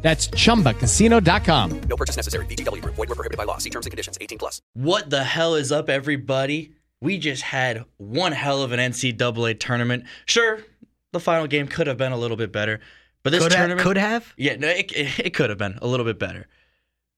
That's chumbacasino.com. No purchase necessary. VGW Group. Void were prohibited by law. See terms and conditions. 18 plus. What the hell is up, everybody? We just had one hell of an NCAA tournament. Sure, the final game could have been a little bit better, but this Could, ha- tournament could have? yeah, no, it, it, it could have been a little bit better.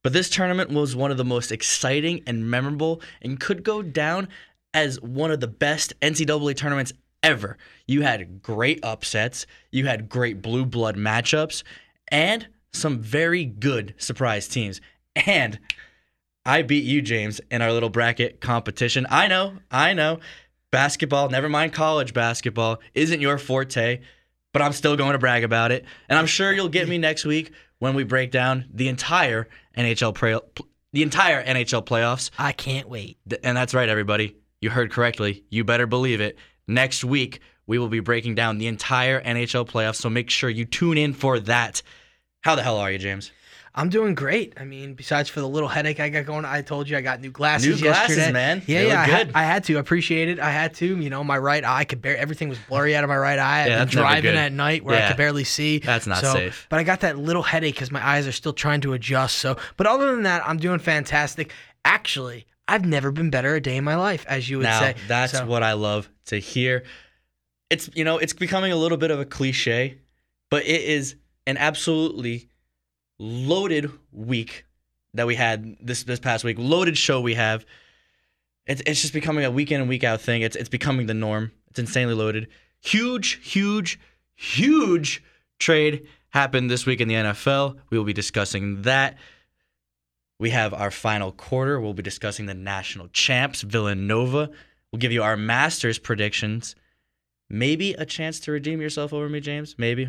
But this tournament was one of the most exciting and memorable, and could go down as one of the best NCAA tournaments ever. You had great upsets, you had great blue blood matchups, and some very good surprise teams. And I beat you, James, in our little bracket competition. I know, I know. Basketball, never mind college basketball, isn't your forte, but I'm still going to brag about it. And I'm sure you'll get me next week when we break down the entire NHL pre- the entire NHL playoffs. I can't wait. And that's right, everybody. You heard correctly. You better believe it. Next week, we will be breaking down the entire NHL playoffs, so make sure you tune in for that. How the hell are you, James? I'm doing great. I mean, besides for the little headache I got going, I told you I got new glasses New glasses, yesterday. man. Yeah, They yeah. look I, had. I had to appreciate it. I had to. You know, my right eye could bear everything was blurry out of my right eye. I've Yeah, been driving at night where I could barely see. That's not So- safe. But I got that little headache because my eyes are still trying to adjust. So, but other than that, I'm doing fantastic. Actually, I've never been better a day in my life, as you would now, say. that's So- what I love to hear. It's you know, it's becoming a little bit of a cliche, but it is an absolutely loaded week that we had this this past week. Loaded show we have. It's it's just becoming a week in and week out thing. It's it's becoming the norm. It's insanely loaded. Huge, huge, huge trade happened this week in the NFL. We will be discussing that. We have our final quarter. We'll be discussing the national champs, Villanova. We'll give you our Masters predictions. Maybe a chance to redeem yourself over me, James. Maybe.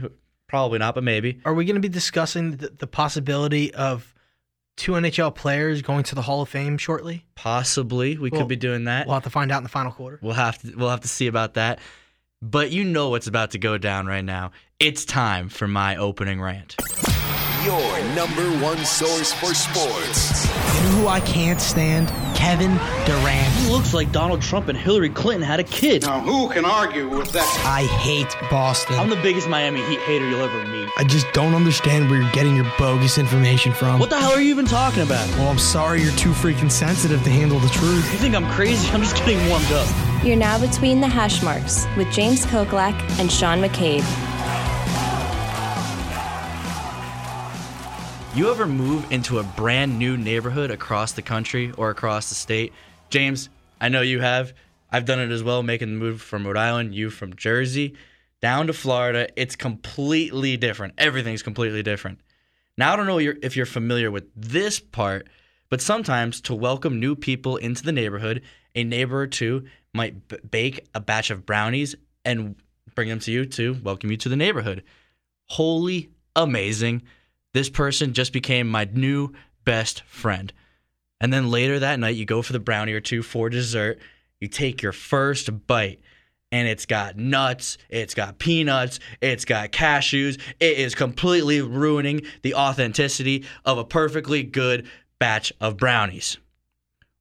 Probably not, but maybe. Are we going to be discussing the, the possibility of two NHL players going to the Hall of Fame shortly? Possibly. We Well, could be doing that. We'll have to find out in the final quarter. We'll have to we'll have to see about that. But you know what's about to go down right now. It's time for my opening rant. Your number one source for sports. You know who I can't stand? Kevin Durant. He looks like Donald Trump and Hillary Clinton had a kid. Now, who can argue with that? I hate Boston. I'm the biggest Miami Heat hater you'll ever meet. I just don't understand where you're getting your bogus information from. What the hell are you even talking about? Well, I'm sorry you're too freaking sensitive to handle the truth. You think I'm crazy? I'm just getting warmed up. You're now between the hash marks with James Koklak and Sean McCabe. You ever move into a brand new neighborhood across the country or across the state? James, I know you have. I've done it as well, making the move from Rhode Island, you from Jersey, down to Florida. It's completely different. Everything's completely different. Now, I don't know if you're familiar with this part, but sometimes to welcome new people into the neighborhood, a neighbor or two might b- bake a batch of brownies and bring them to you to welcome you to the neighborhood. Holy amazing. This person just became my new best friend. And then later that night, you go for the brownie or two for dessert. You take your first bite, and it's got nuts, it's got peanuts, it's got cashews. It is completely ruining the authenticity of a perfectly good batch of brownies.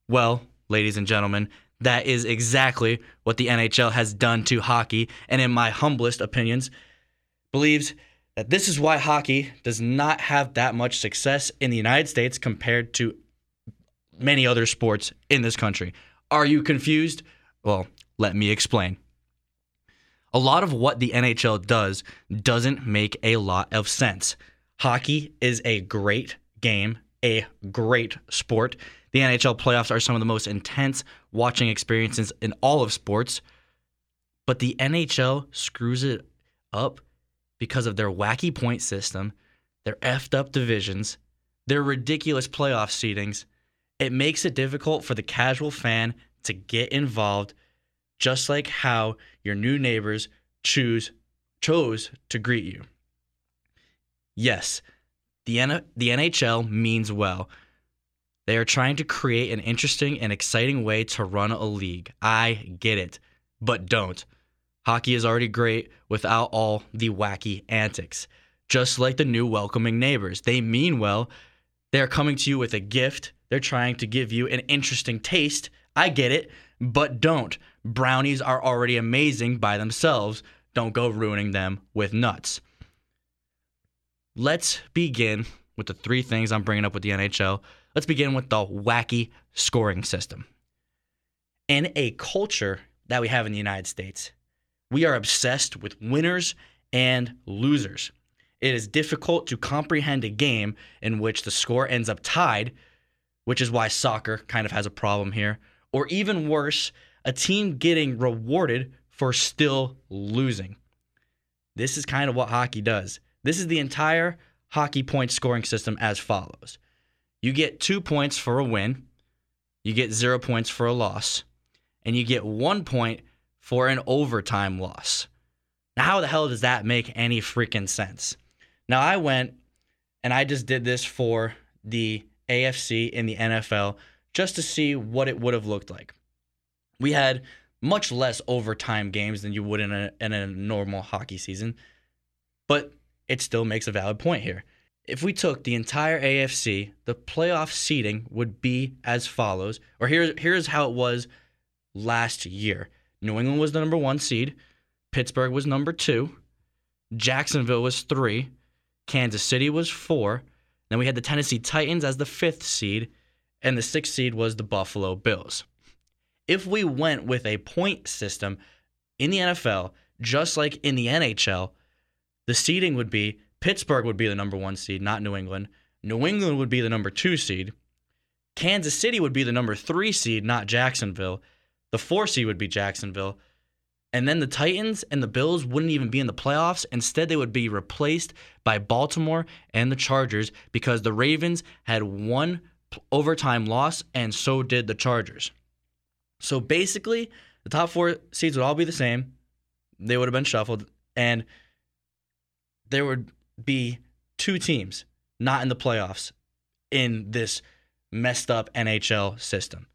Well, ladies and gentlemen, that is exactly what the NHL has done to hockey, and in my humblest opinions, believes that this is why hockey does not have that much success in the United States compared to many other sports in this country. Are you confused? Well, let me explain. A lot of what the NHL does doesn't make a lot of sense. Hockey is a great game, a great sport. The NHL playoffs are some of the most intense watching experiences in all of sports. But the NHL screws it up because of their wacky point system, their effed up divisions, their ridiculous playoff seedings. It makes it difficult for the casual fan to get involved, just like how your new neighbors choose chose to greet you. Yes, the N- the NHL means well. They are trying to create an interesting and exciting way to run a league. I get it, but don't. Hockey is already great without all the wacky antics. Just like the new welcoming neighbors. They mean well. They're coming to you with a gift. They're trying to give you an interesting taste. I get it, but don't. Brownies are already amazing by themselves. Don't go ruining them with nuts. Let's begin with the three things I'm bringing up with the NHL. Let's begin with the wacky scoring system. In a culture that we have in the United States, we are obsessed with winners and losers. It is difficult to comprehend a game in which the score ends up tied, which is why soccer kind of has a problem here, or even worse, a team getting rewarded for still losing. This is kind of what hockey does. This is the entire hockey point scoring system as follows you get two points for a win, you get zero points for a loss, and you get one point for an overtime loss. Now, how the hell does that make any freaking sense? Now, I went and I just did this for the AFC in the NFL just to see what it would have looked like. We had much less overtime games than you would in a, in a normal hockey season, but it still makes a valid point here. If we took the entire AFC, the playoff seeding would be as follows, or here's here's how it was last year. New England was the number one seed, Pittsburgh was number two, Jacksonville was three, Kansas City was four. Then we had the Tennessee Titans as the fifth seed, and the sixth seed was the Buffalo Bills. If we went with a point system in the NFL, just like in the NHL, the seeding would be Pittsburgh would be the number one seed, not New England. New England would be the number two seed. Kansas City would be the number three seed, not Jacksonville. The four seed would be Jacksonville. And then the Titans and the Bills wouldn't even be in the playoffs. Instead, they would be replaced by Baltimore and the Chargers because the Ravens had one overtime loss, and so did the Chargers. So basically, the top four seeds would all be the same. They would have been shuffled, and there would be two teams not in the playoffs in this messed up NHL system.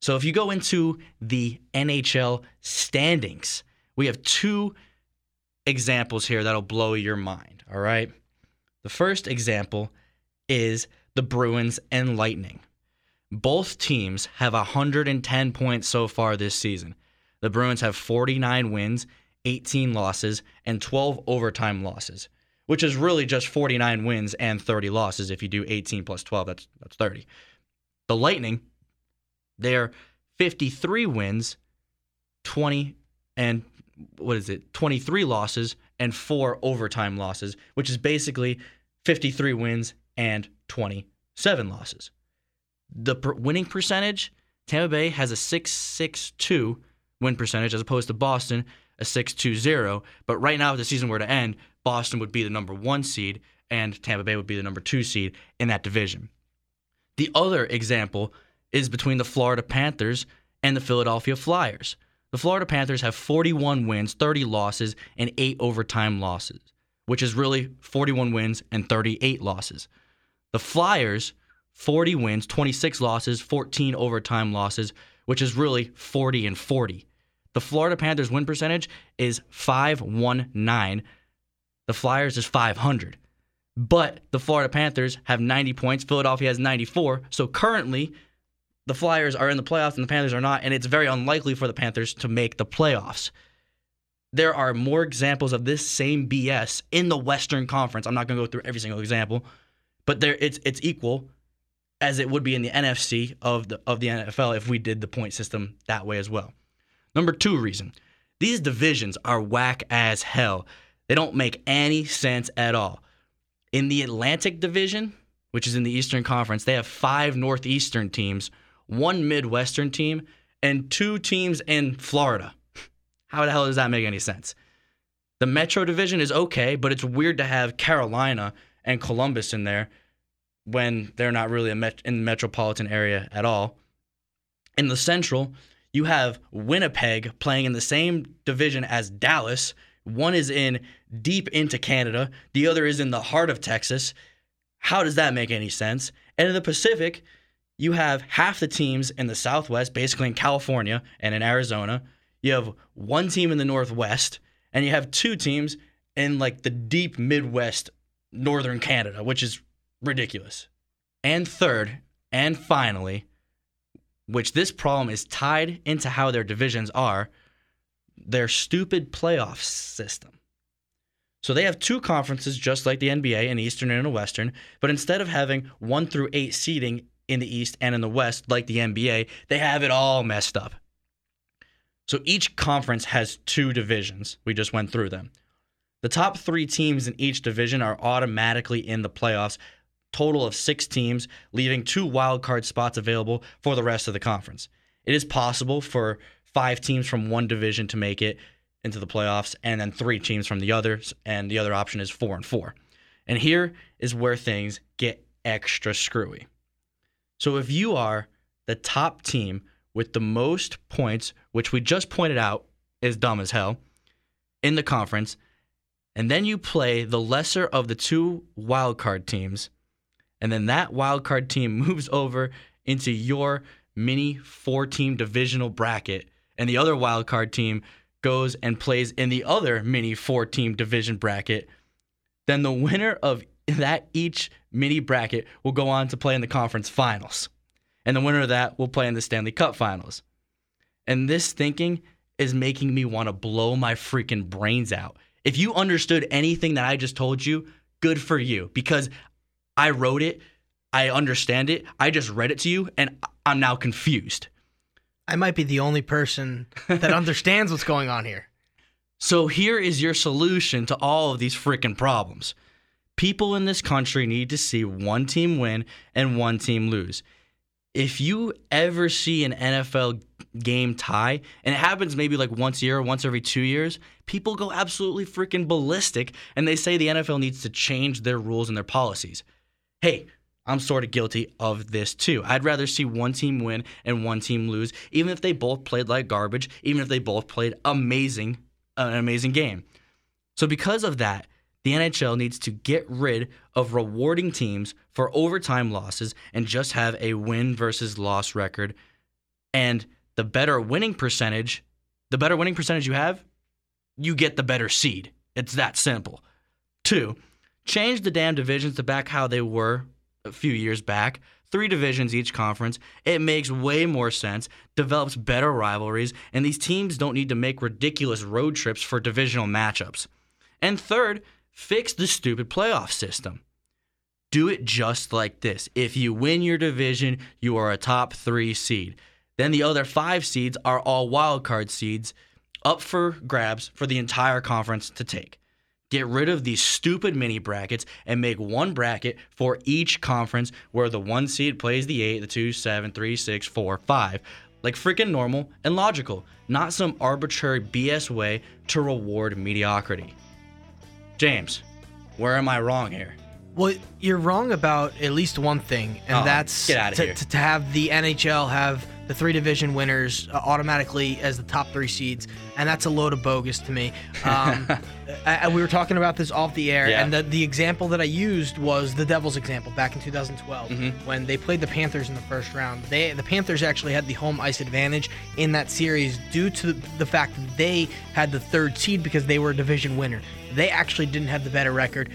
So if you go into the NHL standings, we have two examples here that'll blow your mind, all right? The first example is the Bruins and Lightning. Both teams have 110 points so far this season. The Bruins have 49 wins, 18 losses, and 12 overtime losses, which is really just 49 wins and 30 losses. If you do 18 plus 12, that's that's 30. The Lightning, they're 53 wins, 20 and what is it? 23 losses and four overtime losses, which is basically 53 wins and 27 losses. The per- winning percentage, Tampa Bay has a 6.62 win percentage as opposed to Boston a 6.20. But right now, if the season were to end, Boston would be the number one seed and Tampa Bay would be the number two seed in that division. The other example is between the Florida Panthers and the Philadelphia Flyers. The Florida Panthers have 41 wins, 30 losses, and 8 overtime losses, which is really 41 wins and 38 losses. The Flyers, 40 wins, 26 losses, 14 overtime losses, which is really 40 and 40. The Florida Panthers win percentage is 519. The Flyers is 500. But the Florida Panthers have 90 points. Philadelphia has 94. So currently, the Flyers are in the playoffs and the Panthers are not, and it's very unlikely for the Panthers to make the playoffs. There are more examples of this same BS in the Western Conference. I'm not going to go through every single example, but there it's it's equal as it would be in the NFC of the of the NFL if we did the point system that way as well. Number 2 reason. These divisions are whack as hell. They don't make any sense at all. In the Atlantic Division, which is in the Eastern Conference, they have 5 Northeastern teams one Midwestern team, and two teams in Florida. How the hell does that make any sense? The Metro Division is okay, but it's weird to have Carolina and Columbus in there when they're not really met- in the metropolitan area at all. In the Central, you have Winnipeg playing in the same division as Dallas. One is in deep into Canada, the other is in the heart of Texas. How does that make any sense? And in the Pacific, you have half the teams in the Southwest, basically in California and in Arizona. You have one team in the Northwest, and you have two teams in like the deep Midwest, Northern Canada, which is ridiculous. And third, and finally, which this problem is tied into how their divisions are, their stupid playoff system. So they have two conferences just like the NBA, an Eastern and a Western, but instead of having 1 through 8 seeding in the East and in the West like the NBA, they have it all messed up. So each conference has two divisions. We just went through them. The top 3 teams in each division are automatically in the playoffs. Total of 6 teams, leaving two wild card spots available for the rest of the conference. It is possible for 5 teams from one division to make it into the playoffs, and then three teams from the others, and the other option is four and four. And here is where things get extra screwy. So if you are the top team with the most points, which we just pointed out is dumb as hell, in the conference, and then you play the lesser of the two wildcard teams, and then that wildcard team moves over into your mini four team divisional bracket, and the other wildcard team goes and plays in the other mini four team division bracket, then the winner of that each mini bracket will go on to play in the conference finals. And the winner of that will play in the Stanley Cup finals. And this thinking is making me want to blow my freaking brains out. If you understood anything that I just told you, good for you because I wrote it, I understand it, I just read it to you, and I'm now confused. I might be the only person that understands what's going on here. So here is your solution to all of these freaking problems. People in this country need to see one team win and one team lose. If you ever see an NFL game tie, and it happens maybe like once a year once every two years, people go absolutely freaking ballistic and they say the NFL needs to change their rules and their policies. Hey, I'm sort of guilty of this too. I'd rather see one team win and one team lose, even if they both played like garbage, even if they both played amazing, an amazing game. So because of that, the NHL needs to get rid of rewarding teams for overtime losses and just have a win versus loss record. And the better winning percentage, the better winning percentage you have, you get the better seed. It's that simple. Two, change the damn divisions to back how they were a few years back. Three divisions each conference. It makes way more sense, develops better rivalries, and these teams don't need to make ridiculous road trips for divisional matchups. And third, fix the stupid playoff system. Do it just like this. If you win your division, you are a top three seed. Then the other five seeds are all wildcard seeds up for grabs for the entire conference to take. Get rid of these stupid mini brackets and make one bracket for each conference where the one seed plays the eight, the two, seven, three, six, four, five. Like freaking normal and logical, not some arbitrary BS way to reward mediocrity. James, where am I wrong here? Well, you're wrong about at least one thing, and Oh, that's to. To, to have the NHL have the three division winners uh, automatically as the top three seeds, and that's a load of bogus to me. Um, I- we were talking about this off the air, Yeah. and the, the example that I used was the Devils example back in 2012 Mm-hmm. when they played the Panthers in the first round. They the Panthers actually had the home ice advantage in that series due to the fact that they had the third seed because they were a division winner. They actually didn't have the better record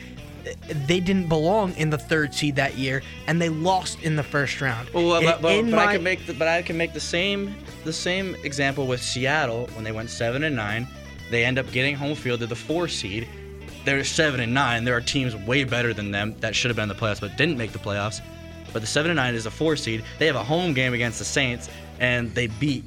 they didn't belong in the third seed that year, and they lost in the first round. Well, but, but, but I can make the, but I can make the same the same example with Seattle when they went seven and nine. They end up getting home field to the four seed. They're seven and nine. There are teams way better than them that should have been in the playoffs but didn't make the playoffs. But the seven and nine is a four seed. They have a home game against the Saints and they beat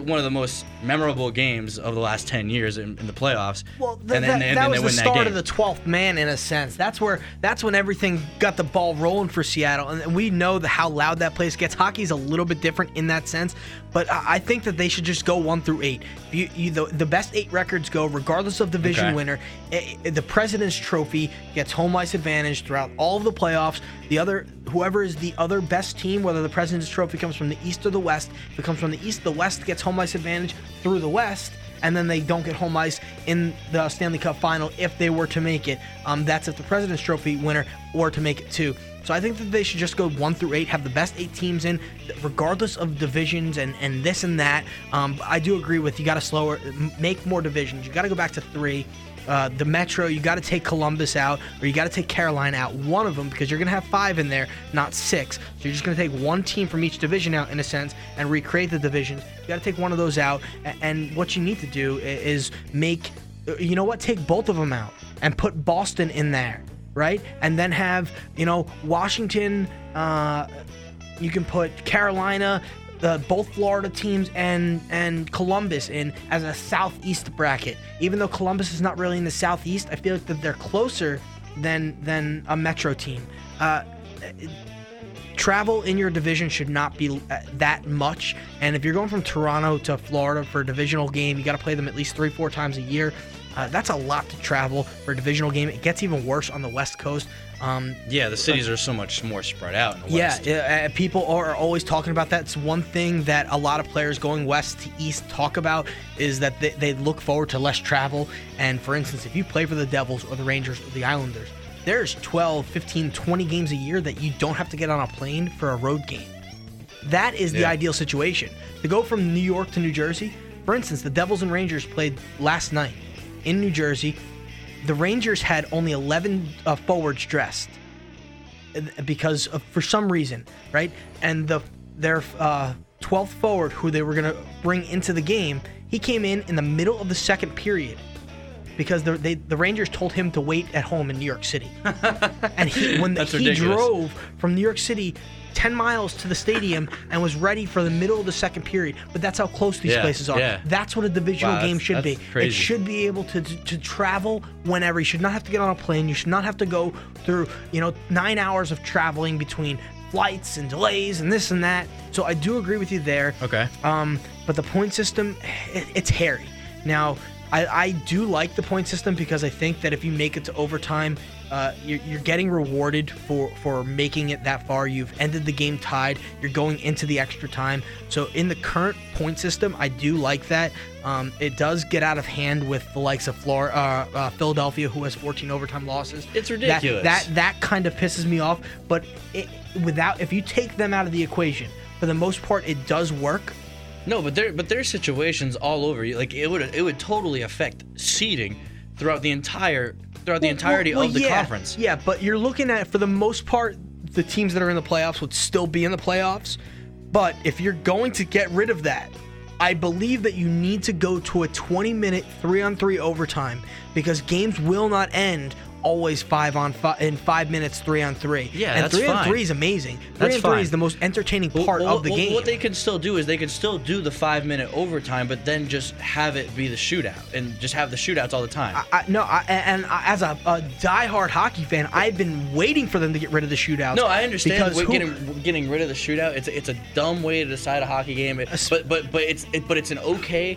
one of the most memorable games of the last ten years in, in the playoffs. Well, th- and then, that, and that was they the start of the 12th man in a sense. That's where that's when everything got the ball rolling for Seattle, and we know the, how loud that place gets. Hockey's a little bit different in that sense, but I I think that they should just go one through eight. You, you, the, the best eight records go, regardless of division Okay. winner. Eh, eh, The President's Trophy gets home ice advantage throughout all of the playoffs. The other, whoever is the other best team, whether the President's Trophy comes from the East or the West, if it comes from the East, the West gets home ice advantage through the West and then they don't get home ice in the Stanley Cup final if they were to make it. Um, that's if the President's Trophy winner were to make it too. So I think that they should just go one through eight, have the best eight teams in, regardless of divisions and, and this and that. Um, I do agree with you got to slower, make more divisions. You got to go back to three. Uh, the Metro, you got to take Columbus out, or you got to take Carolina out, one of them, because you're going to have five in there, not six. So you're just going to take one team from each division out, in a sense, and recreate the divisions. You got to take one of those out, and what you need to do is make, uh, you know what, take both of them out and put Boston in there, right? And then have, you know, Washington, uh, you can put Carolina, uh, both Florida teams, and and Columbus in as a Southeast bracket. Even though Columbus is not really in the Southeast, I feel like that they're closer than than a Metro team. Uh, travel in your division should not be uh, that much. And if you're going from Toronto to Florida for a divisional game, you got to play them at least three, four times a year. Uh, that's a lot to travel for a divisional game. It gets even worse on the West Coast. Um, Yeah, the cities are so much more spread out in the yeah, West. yeah, uh, people are always talking about that. It's one thing that a lot of players going west to east talk about is that they, they look forward to less travel. And for instance, if you play for the Devils or the Rangers or the Islanders, there's 12, 15, 20 games a year that you don't have to get on a plane for a road game. That is the Yeah. ideal situation. To go from New York to New Jersey, for instance, the Devils and Rangers played last night in New Jersey. The Rangers had only 11 uh, forwards dressed uh, because of, for some reason, right? And the their uh, 12th forward, who they were gonna bring into the game, he came in in the middle of the second period because the they, the Rangers told him to wait at home in New York City, and he when he ridiculous. drove from New York City. 10 miles to the stadium and was ready for the middle of the second period. But that's how close these Yeah, places are. yeah. That's what a divisional Wow, game should be. that's It should be able to, to to travel whenever. You should not have to get on a plane. You should not have to go through you know nine hours of traveling between flights and delays and this and that. So I do agree with you there. Okay. Um, but the point system, it, it's hairy. Now, I, I do like the point system because I think that if you make it to overtime, uh, you're, you're getting rewarded for, for making it that far. You've ended the game tied. You're going into the extra time. So in the current point system, I do like that. Um, it does get out of hand with the likes of Florida, uh, uh, Philadelphia, who has 14 overtime losses. It's ridiculous. That that, kind of pisses me off. But it, without, if you take them out of the equation, for the most part, it does work. No, but there but there's situations all over. You like it would it would totally affect seeding throughout the entire throughout the Well, entirety well, of the yeah, conference. Yeah, but you're looking at for the most part, the teams that are in the playoffs would still be in the playoffs. But if you're going to get rid of that, I believe that you need to go to a 20 minute three on three overtime because games will not end always five on five in five minutes three on three. Yeah, and that's three on three is amazing. Three That's on three fine. is the most entertaining part well, of the well, game. What they can still do is they can still do the five minute overtime, but then just have it be the shootout and just have the shootouts all the time. I, no, I, and I, as a, a diehard hockey fan, I've been waiting for them to get rid of the shootouts. no, I understand who- getting getting rid of the shootout. It's a, it's a dumb way to decide a hockey game, It- but but but it's it, but it's an okay.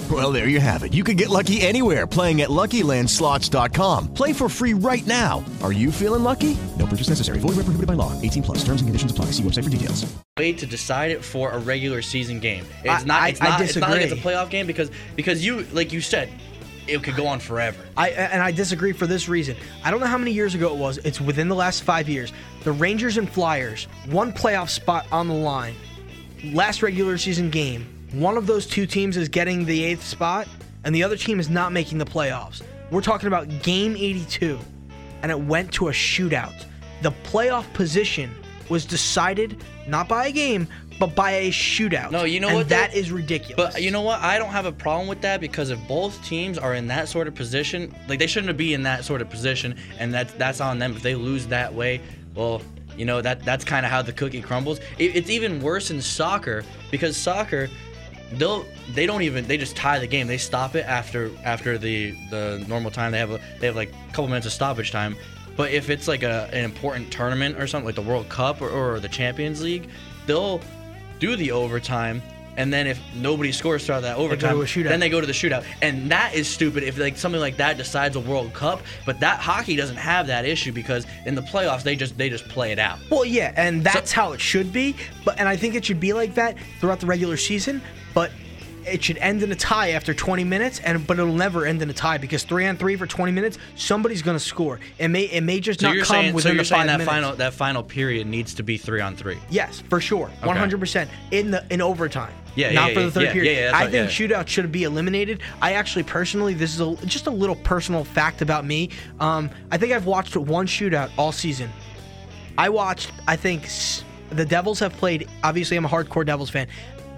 Well, there you have it. You can get lucky anywhere playing at LuckyLandSlots.com. Play for free right now. Are you feeling lucky? No purchase necessary. Void where prohibited by law. 18 plus. Terms and conditions apply. See website for details. way to decide it for a regular season game. It's I- not. I- it's I not. It's not like it's a playoff game because because you like you said, it could go on forever. I and I disagree for this reason. I don't know how many years ago it was. It's within the last five years. The Rangers and Flyers, one playoff spot on the line. Last regular season game, one of those two teams is getting the eighth spot, and the other team is not making the playoffs. We're talking about game 82, and it went to a shootout. The playoff position was decided not by a game, but by a shootout. No, you know and what. That is ridiculous. But you know what? I don't have a problem with that because if both teams are in that sort of position, like they shouldn't be in that sort of position, and that's that's on them. If they lose that way, well, you know that that's kind of how the cookie crumbles. It, it's even worse in soccer because soccer, they'll they don't even they just tie the game. They stop it after after the the normal time. They have a they have like a couple minutes of stoppage time. But if it's like a, an important tournament or something like the World Cup or, or the Champions League, they'll do the overtime and then if nobody scores throughout that overtime, then they go to the shootout, and that is stupid. If like something like that decides a World Cup, but that hockey doesn't have that issue because in the playoffs they just they just play it out. Well, yeah, and that's how it should be. But and I think it should be like that throughout the regular season. But it should end in a tie after 20 minutes, and but it'll never end in a tie because three on three for 20 minutes, somebody's gonna score. It may it may just So not come saying so within you're the saying that minutes. final that final period needs to be three on three. Yes, for sure, 100 percent in the in overtime. Yeah, yeah, not yeah, for the third yeah, period. I think shootouts should be eliminated. I actually personally, this is a, just a little personal fact about me. Um, I think I've watched one shootout all season. I watched. I think s- the Devils have played. Obviously, I'm a hardcore Devils fan.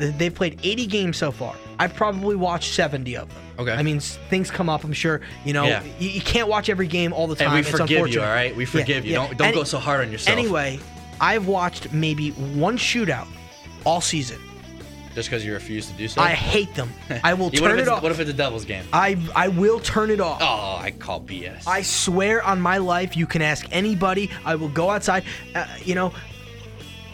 Th- They've played 80 games so far. I've probably watched 70 of them. Okay. I mean, things come up. I'm sure. You know, Yeah. you, you can't watch every game all the time. And we It's forgive you, all right? We Yeah, forgive you. yeah. Don't don't Any- go so hard on yourself. Anyway, I've watched maybe one shootout all season. just because you refuse to do so. I hate them. I will turn it off. What if it's a Devils game? I I will turn it off. Oh, I call BS. I swear on my life, you can ask anybody. I will go outside. Uh, you know,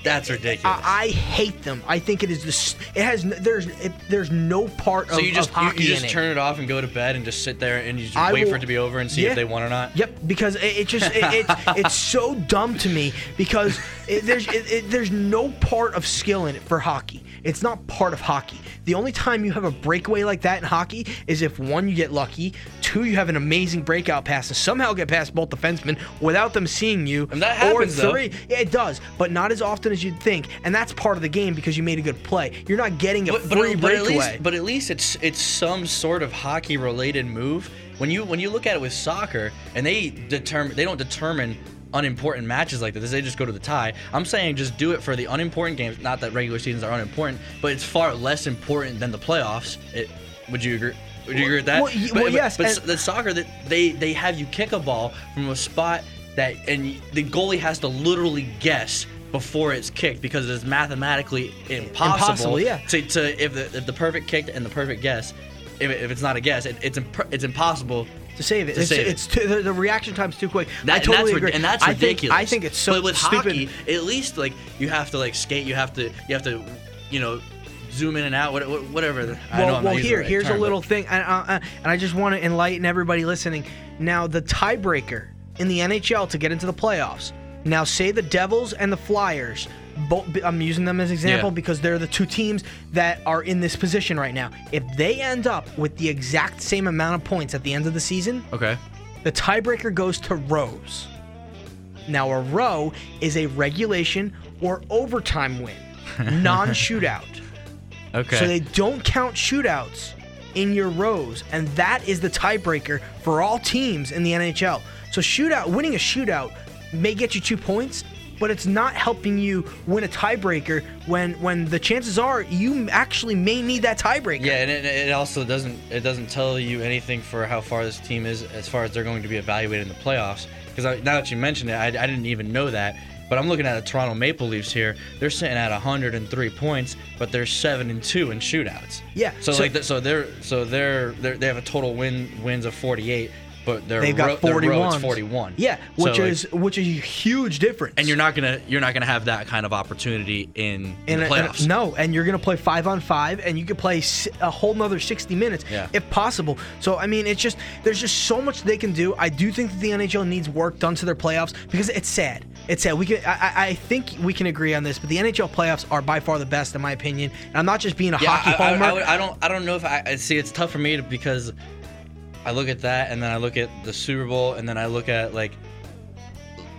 That's ridiculous. I, I hate them. I think it is this. It has there's it, there's no part so of, you just of you, hockey you just it. turn it off and go to bed and just sit there and you just I wait will- for it to be over and see Yeah. if they won or not. Yep, because it, it just it, it's so dumb to me because it, there's it, it, there's no part of skill in it for hockey. It's not part of hockey. The only time you have a breakaway like that in hockey is if one you get lucky, two you have an amazing breakout pass and somehow get past both defensemen without them seeing you. And that happens, or though. three, yeah, it does, but not as often as you'd think. And that's part of the game because you made a good play. You're not getting a But, but, free but at breakaway. least, but at least it's it's some sort of hockey related move. When you when you look at it with soccer and they determine they don't determine unimportant matches like this, they just go to the tie. I'm saying just do it for the unimportant games. Not that regular seasons are unimportant, but it's far less important than the playoffs. It, would you agree? Would you agree with that? Well, but, well, but- yes, But, and- the soccer that they they have you kick a ball from a spot that and the goalie has to literally guess before it's kicked because it is mathematically impossible, Impossible, yeah. to, to if the if the perfect kick and the perfect guess, if, it- if it's not a guess, it, it's imp- it's impossible to save it. To it's save it. it's too, the, reaction time's too quick. That- I totally agree. And that's I ridiculous. Think, I think it's so But with stupid. hockey, at least like you have to like skate. You have to you have to you know zoom in and out. what- what- Whatever. the- I know well, well here, right here's term, a but- little thing, and, uh, uh, and I just want to enlighten everybody listening. Now, the tiebreaker in the NHL to get into the playoffs. Now, say the Devils and the Flyers. Both, I'm using them as example Yeah. because they're the two teams that are in this position right now. If they end up with the exact same amount of points at the end of the season, Okay. the tiebreaker goes to rows. Now, a row is a regulation or overtime win, non shootout. Okay. So they don't count shootouts in your rows, and that is the tiebreaker for all teams in the NHL. So shootout, winning a shootout may get you two points, but it's not helping you win a tiebreaker when when the chances are you actually may need that tiebreaker. Yeah, and it, it also doesn't it doesn't tell you anything for how far this team is as far as they're going to be evaluated in the playoffs. Because now that you mentioned it, I, I didn't even know that. But I'm looking at the Toronto Maple Leafs here. They're sitting at 103 points, but they're seven and two in shootouts. Yeah, So, so- like, th- so they're so they're, they're they have a total win wins of 48, but their They've got their 41. 41. Yeah, So, which like, is which is a huge difference. and you're not gonna you're not gonna have that kind of opportunity in, in in the a- in a- playoffs. no, and you're gonna play five on five, and you could play a whole nother 60 minutes Yeah. if possible. So I mean, it's just there's just so much they can do. I do think that the NHL needs work done to their playoffs because it's sad. It's sad. We can I, I- I think we can agree on this, but the NHL playoffs are by far the best in my opinion. And I'm not just being a Yeah, hockey I, I, homer. I, would- I don't. I don't know if I I- see. It's tough for me to, because I look at that and then I look at the Super Bowl and then I look at like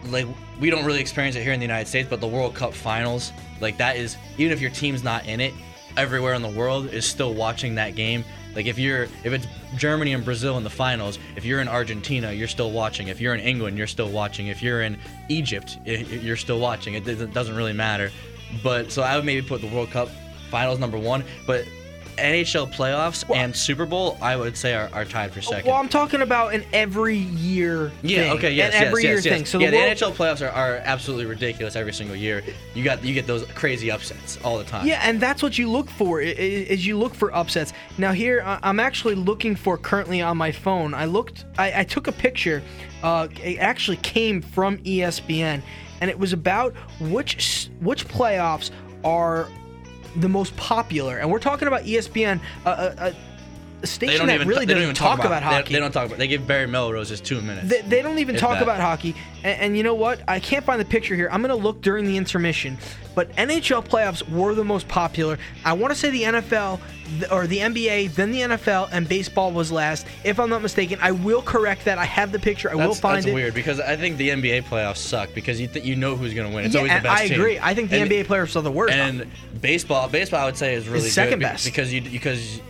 like we don't really experience it here in the United States, but the World Cup Finals, like that is even if your team's not in it, everywhere in the world is still watching that game. Like if you're if it's Germany and Brazil in the finals, if you're in Argentina, you're still watching. If you're in England, you're still watching. If you're in Egypt, you're still watching. It doesn't doesn't really matter. But so I would maybe put the World Cup finals number one, but NHL playoffs and Super Bowl, I would say are, are tied for second. well, I'm talking about an every year. Yeah. thing, Okay. Yes. An yes, every yes, year yes. thing. So yeah, the, the, NHL playoffs are, are absolutely ridiculous every single year. You got you get those crazy upsets all the time. Yeah, and that's what you look for is you look for upsets. Now here, I'm actually looking for currently on my phone. I looked, I, I took a picture. Uh, it actually came from ESPN, and it was about which which playoffs are the most popular, and we're talking about ESPN, a, a, a They station don't that even really doesn't don't even talk about, they- hockey. They, don't talk about. They give Barry Melrose just two minutes. They, they don't even talk about hockey. And, and you know what? I can't find the picture here. I'm going to look during the intermission. But NHL playoffs were the most popular. I want to say the NFL or the NBA, then the NFL, and baseball was last. If I'm not mistaken, I will correct that. I have the picture. I will That's, find that's it. weird because I think the NBA playoffs suck because you th- you know who's going to win. It's Yeah, always the best I team. agree. I think the And- NBA players are the worst. And baseball, baseball, I would say is really second good best. because you because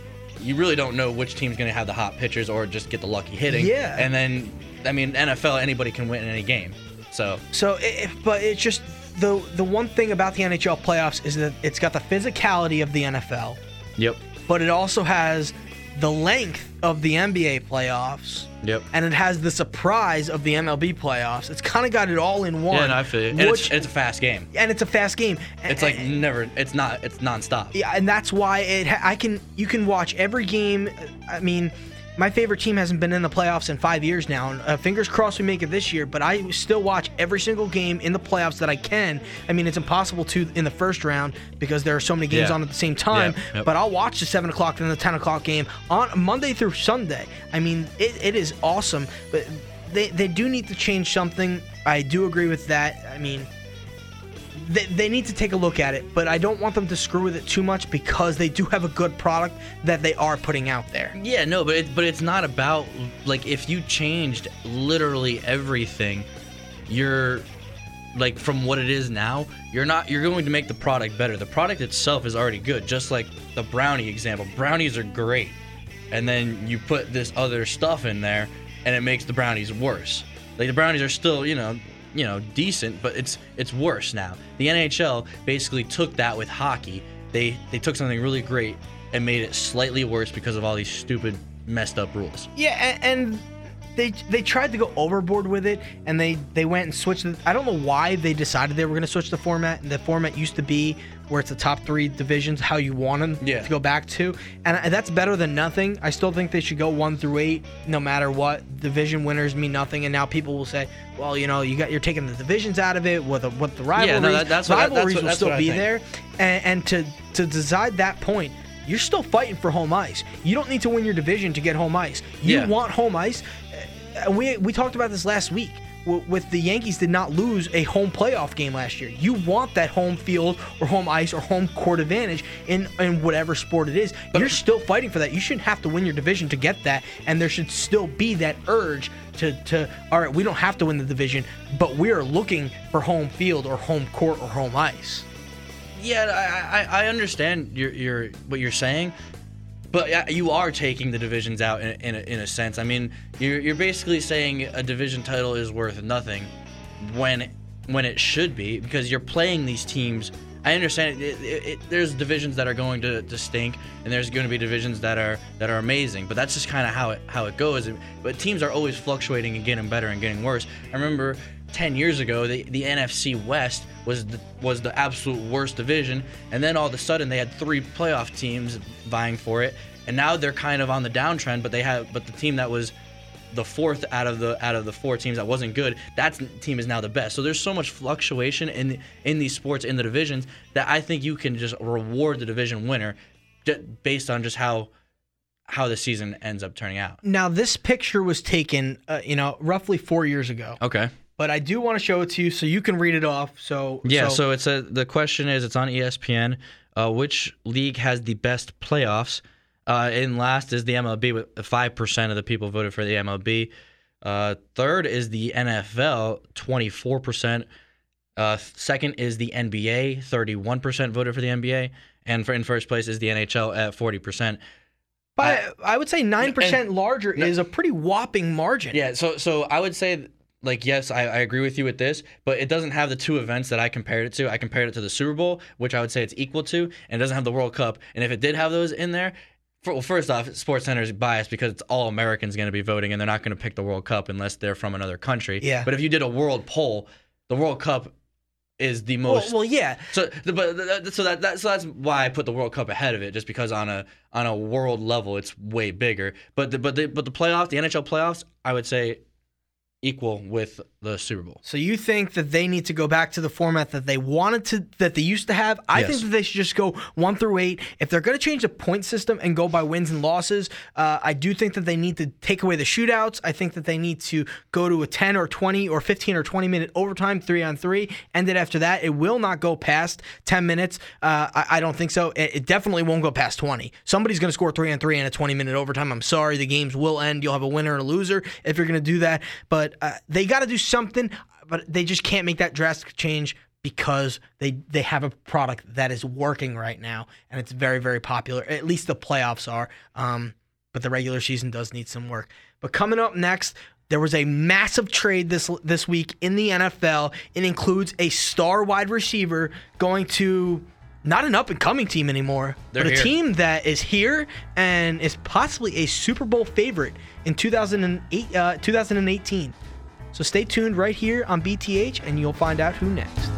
you really don't know which team's going to have the hot pitchers or just get the lucky hitting. Yeah. And then I mean NFL, anybody can win in any game. So So, it, but it's just the the one thing about the NHL playoffs is that it's got the physicality of the NFL, yep, but it also has the length of the NBA playoffs. yep. and it has the surprise of the MLB playoffs. It's kind of got it all in one. Yeah, no, I feel you. And it's, it's a fast game. and it's a fast game. And- It's like and- never. It's not. It's nonstop. yeah, and that's why it. I can you can watch every game. I mean, my favorite team hasn't been in the playoffs in five years now. And, uh, fingers crossed we make it this year. But I still watch every single game in the playoffs that I can. I mean, it's impossible to in the first round because there are so many games Yeah. on at the same time. Yeah, yep. But I'll watch the seven o'clock and the ten o'clock game on Monday through Sunday. I mean, it, it is awesome. But they they do need to change something. I do agree with that. I mean they, they need to take a look at it, but I don't want them to screw with it too much because they do have a good product that they are putting out there. Yeah, no, but it, but it's not about like if you changed literally everything, you're like from what it is now, you're not you're going to make the product better. The product itself is already good, just like the brownie example. Brownies are great. And then you put this other stuff in there and it makes the brownies worse. Like the brownies are still, you know, you know, decent, but it's it's worse now. The NHL basically took that with hockey. They they took something really great and made it slightly worse because of all these stupid messed up rules. Yeah, and, and they they tried to go overboard with it, and they they went and switched. The, I don't know why they decided they were going to switch the format. The format used to be where it's the top three divisions, how you want them Yeah. to go back to, and that's better than nothing. I still think they should go one through eight, no matter what. Division winners mean nothing, and now people will say, well, you know, you got you're taking the divisions out of it with the, with the rivalries. that- that's what- that's rivalries what- will that's still what I be think. there, and, and to to decide that point. You're still fighting for home ice. You don't need to win your division to get home ice. You Yeah. want home ice. And we we talked about this last week. With the Yankees did not lose a home playoff game last year. You want that home field or home ice or home court advantage in in whatever sport it is. You're still fighting for that. You shouldn't have to win your division to get that, and there should still be that urge to to all right. We don't have to win the division, but we are looking for home field or home court or home ice. Yeah, I, I, I understand your, your what you're saying, but you are taking the divisions out in, in, a, in a sense. I mean, you're, you're basically saying a division title is worth nothing when when it should be because you're playing these teams. I understand it, it, it, there's divisions that are going to, to stink, and there's going to be divisions that are that are amazing. But that's just kind of how it how it goes. But teams are always fluctuating and getting better and getting worse. I remember 10 years ago, the, the NFC West was the, was the absolute worst division, and then all of a sudden they had three playoff teams vying for it, and now they're kind of on the downtrend. But they have, but the team that was the fourth out of the out of the four teams that wasn't good, that team is now the best. So there's so much fluctuation in in these sports in the divisions that I think you can just reward the division winner based on just how how the season ends up turning out. Now this picture was taken, uh, you know, roughly four years ago. Okay. But I do want to show it to you so you can read it off. So Yeah, so, it's a the question is it's on ESPN. Uh, which league has the best playoffs? Uh, in last is the MLB with five percent of the people voted for the MLB. Uh, third is the NFL, twenty four percent. Uh, second is the NBA, thirty one percent voted for the NBA, and for in first place is the NHL at forty percent. But I, would say nine percent and- larger is a pretty whopping margin. Yeah, so so I would say like yes, I, I agree with you with this, but it doesn't have the two events that I compared it to. I compared it to the Super Bowl, which I would say it's equal to, and it doesn't have the World Cup. And if it did have those in there, for, well, first off, Sports Center is biased because it's all Americans going to be voting, and they're not going to pick the World Cup unless they're from another country. Yeah. But if you did a world poll, the World Cup is the most well, yeah. so, the- but so that, that so that's why I put the World Cup ahead of it, just because on a on a world level it's way bigger. But the but the but the playoffs, the NHL playoffs, I would say equal with the Super Bowl. So you think that they need to go back to the format that they wanted to, that they used to have? I Yes. think that they should just go one through eight. If they're going to change the point system and go by wins and losses, uh, I do think that they need to take away the shootouts. I think that they need to go to a 10 or 20 or 15 or 20 minute overtime, three on three. And then after that, it will not go past 10 minutes. Uh, I, I don't think so. It, it definitely won't go past 20. Somebody's going to score three on three in a 20 minute overtime. I'm sorry, the games will end. You'll have a winner and a loser if you're going to do that. But uh, they got to do something, but they just can't make that drastic change because they they have a product that is working right now and it's very very popular. At least the playoffs are. Um, but the regular season does need some work. But coming up next, there was a massive trade this this week in the NFL. It includes a star wide receiver going to not an up and coming team anymore, They're but a here. team that is here and is possibly a Super Bowl favorite in 2008 uh, 2018. So stay tuned right here on BTH and you'll find out who next.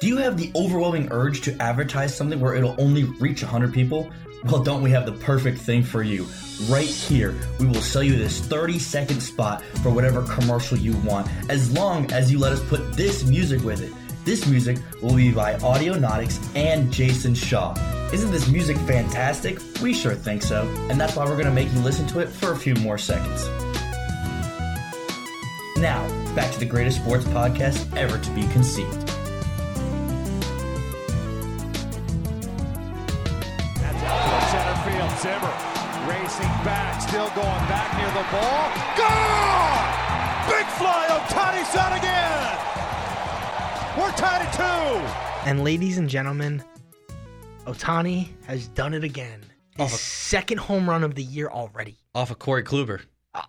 Do you have the overwhelming urge to advertise something where it'll only reach 100 people? Well, don't we have the perfect thing for you? Right here, we will sell you this 30 second spot for whatever commercial you want, as long as you let us put this music with it. This music will be by Audionautix and Jason Shaw. Isn't this music fantastic? We sure think so, and that's why we're gonna make you listen to it for a few more seconds. Now, back to the greatest sports podcast ever to be conceived. Zimmer racing back, still going back near the ball. Gone! Big fly. Ohtani's out again. We're tied at two. And ladies and gentlemen, Ohtani has done it again. His second home run of the year already. Off of Corey Kluber. Uh,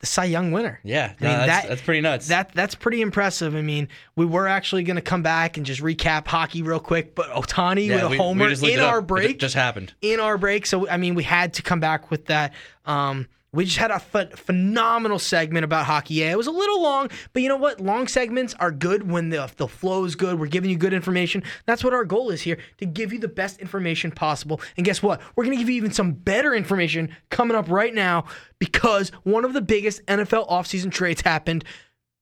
The Cy Young winner. Yeah, I mean, no, that's, that- that's pretty nuts. That that's pretty impressive. I mean, we were actually going to come back and just recap hockey real quick, but Ohtani Yeah, with a we- we homer looked in it our It break just happened. in our break. So I mean, we had to come back with that. Um, we just had a ph- phenomenal segment about hockey. Yeah, it was a little long, but you know what? Long segments are good when the the flow is good. We're giving you good information. That's what our goal is here to give you the best information possible. And guess what? We're gonna give you even some better information coming up right now because one of the biggest NFL offseason trades happened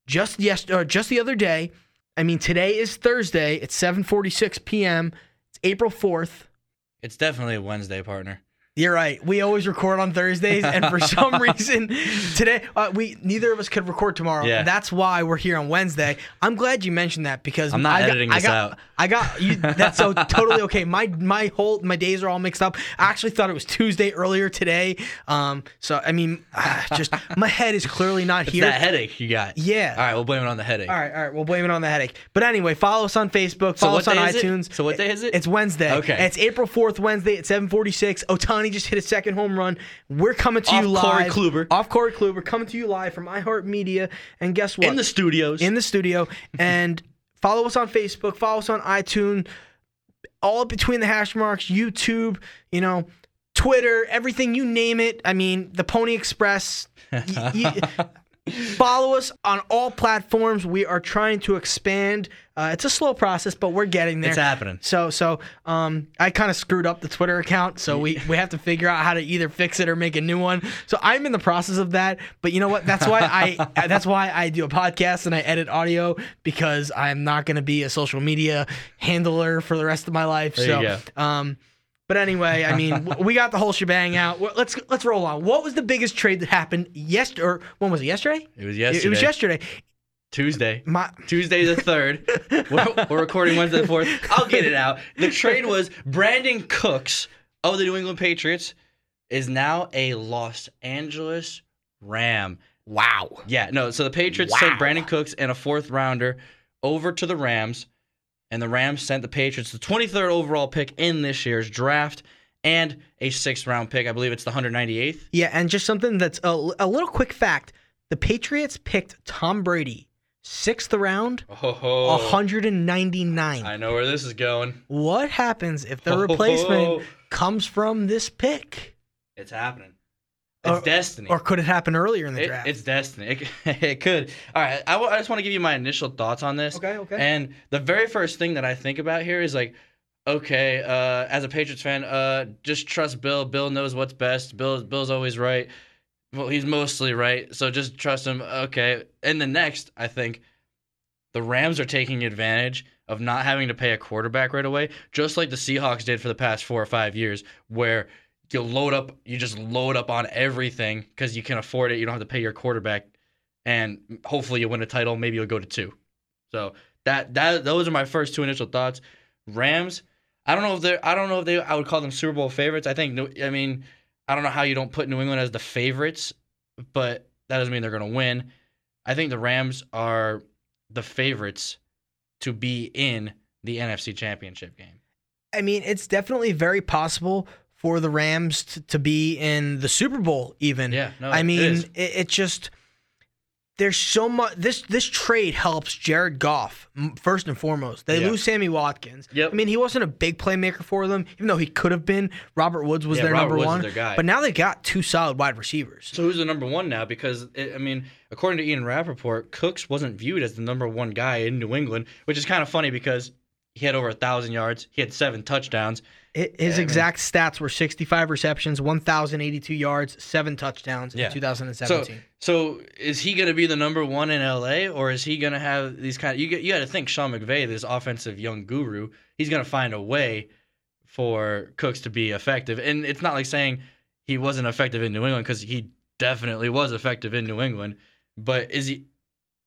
just yesterday, or uh, just the other day. I mean, today is Thursday. It's 7:46 p.m. It's April 4th. It's definitely a Wednesday, partner. You're right. We always record on Thursdays, and for some reason, today uh, we neither of us could record tomorrow. Yeah. That's why we're here on Wednesday. I'm glad you mentioned that because I'm not I got, editing I this got, out. I got you. That's so totally okay. My my whole my days are all mixed up. I actually thought it was Tuesday earlier today. Um. So I mean, ah, just my head is clearly not It's here. that headache you got. Yeah. All right, we'll blame it on the headache. All right, all right. We'll blame it on the headache. But anyway, follow us on Facebook. So Follow what us on day is it? iTunes. So what day is it? It's Wednesday. Okay. It's April fourth, Wednesday at seven forty Ohtani just hit a second home run. We're coming to Off you live. Corey. Kluber. Off Corey Kluber. Coming to you live from iHeartMedia. And guess what? In the studios. In the studio. and follow us on Facebook. Follow us on iTunes. All between the hash marks. YouTube. You know. Twitter, everything you name it. I mean, the Pony Express. y- y- Follow us on all platforms. We are trying to expand. Uh, it's a slow process, but we're getting there. It's happening. So, so um, I kind of screwed up the Twitter account, so we we have to figure out how to either fix it or make a new one. So I'm in the process of that. But you know what? That's why I that's why I do a podcast and I edit audio because I'm not going to be a social media handler for the rest of my life. There so, um, but anyway, I mean, we got the whole shebang out. Let's let's roll on. What was the biggest trade that happened yesterday? Or when was it? Yesterday? It was It- It was yesterday. yesterday. Tuesday. My Tuesday the third. we're, we're recording Wednesday the fourth. I'll get it out. The trade was Brandin Cooks of the New England Patriots is now a Los Angeles Ram. wow. Yeah, no. So the Patriots Wow. sent Brandin Cooks and a fourth rounder over to the Rams, and the Rams sent the Patriots the 23rd overall pick in this year's draft and a sixth round pick. I believe it's the 198th. Yeah, and just something that's a, a little quick fact: the Patriots picked Tom Brady sixth round, Oh, 199. I know where this is going. What happens if the Oh. replacement comes from this pick? It's happening. It's Or- destiny. Or could it happen earlier in the It- draft? it's destiny. It, it could. All right. I, w- I just want to give you my initial thoughts on this. Okay, okay. And the very first thing that I think about here is like, okay, uh, as a Patriots fan, uh, just trust Bill. Bill knows what's best. Bill, Bill's always right. Well, he's mostly right. So just trust him. Okay. And the next, I think the Rams are taking advantage of not having to pay a quarterback right away, just like the Seahawks did for the past four or five years, where you load up, you just load up on everything because you can afford it. You don't have to pay your quarterback, and hopefully you win a title. Maybe you'll go to two. So that that those are my first two initial thoughts. Rams. I don't know if they're. I don't know if they. I would call them Super Bowl favorites. I think. I mean, I don't know how you don't put New England as the favorites, but that doesn't mean they're going to win. I think the Rams are the favorites to be in the NFC Championship game. I mean, it's definitely very possible for the Rams to, to be in the Super Bowl. Even. Yeah, no, I mean, is. it, it just there's so much. This this trade helps Jared Goff first and foremost. They Yeah. lose Sammy Watkins. Yep. I mean, he wasn't a big playmaker for them, even though he could have been. Robert Woods was Yeah, their Robert number Woods one. their guy. But now they got two solid wide receivers. So who's the number one now? Because it, I mean, according to Ian Rapoport, Cooks wasn't viewed as the number one guy in New England, which is kind of funny because he had over a thousand yards, he had seven touchdowns. Hi- His Yeah, exact stats were 65 receptions, 1,082 yards, seven touchdowns Yeah. in 2017. So, so is he going to be the number one in LA, or is he going to have these kind of? You you got to think Sean McVay, this offensive young guru, he's going to find a way for Cooks to be effective, and it's not like saying he wasn't effective in New England because he definitely was effective in New England. But is he?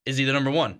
Is he the number one?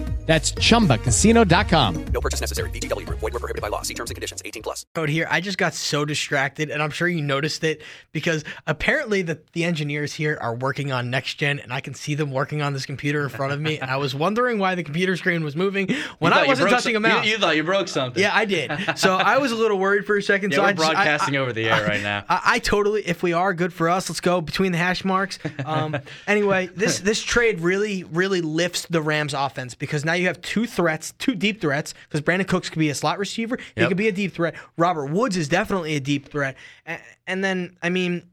That's chumbacasino.com. No purchase necessary. VGW Group. Void were prohibited by law. See terms and conditions. 18 plus. Out here, I just got so distracted, and I'm sure you noticed it because apparently the, the engineers here are working on next gen, and I can see them working on this computer in front of me. and I was wondering why the computer screen was moving when I wasn't touching some- a mouse. You, you thought you broke something. yeah, I did. So I was a little worried for a second. Yeah, so we're I just- I- broadcasting I- over the air right now. I, I totally, if we are good for us, let's go between the hash marks. Um, anyway, this this trade really, really lifts the Rams' offense because now you have two threats, two deep threats. Because Brandin Cooks could be a slot receiver, he Yep. could be a deep threat. Robert Woods is definitely a deep threat, and, and then I mean,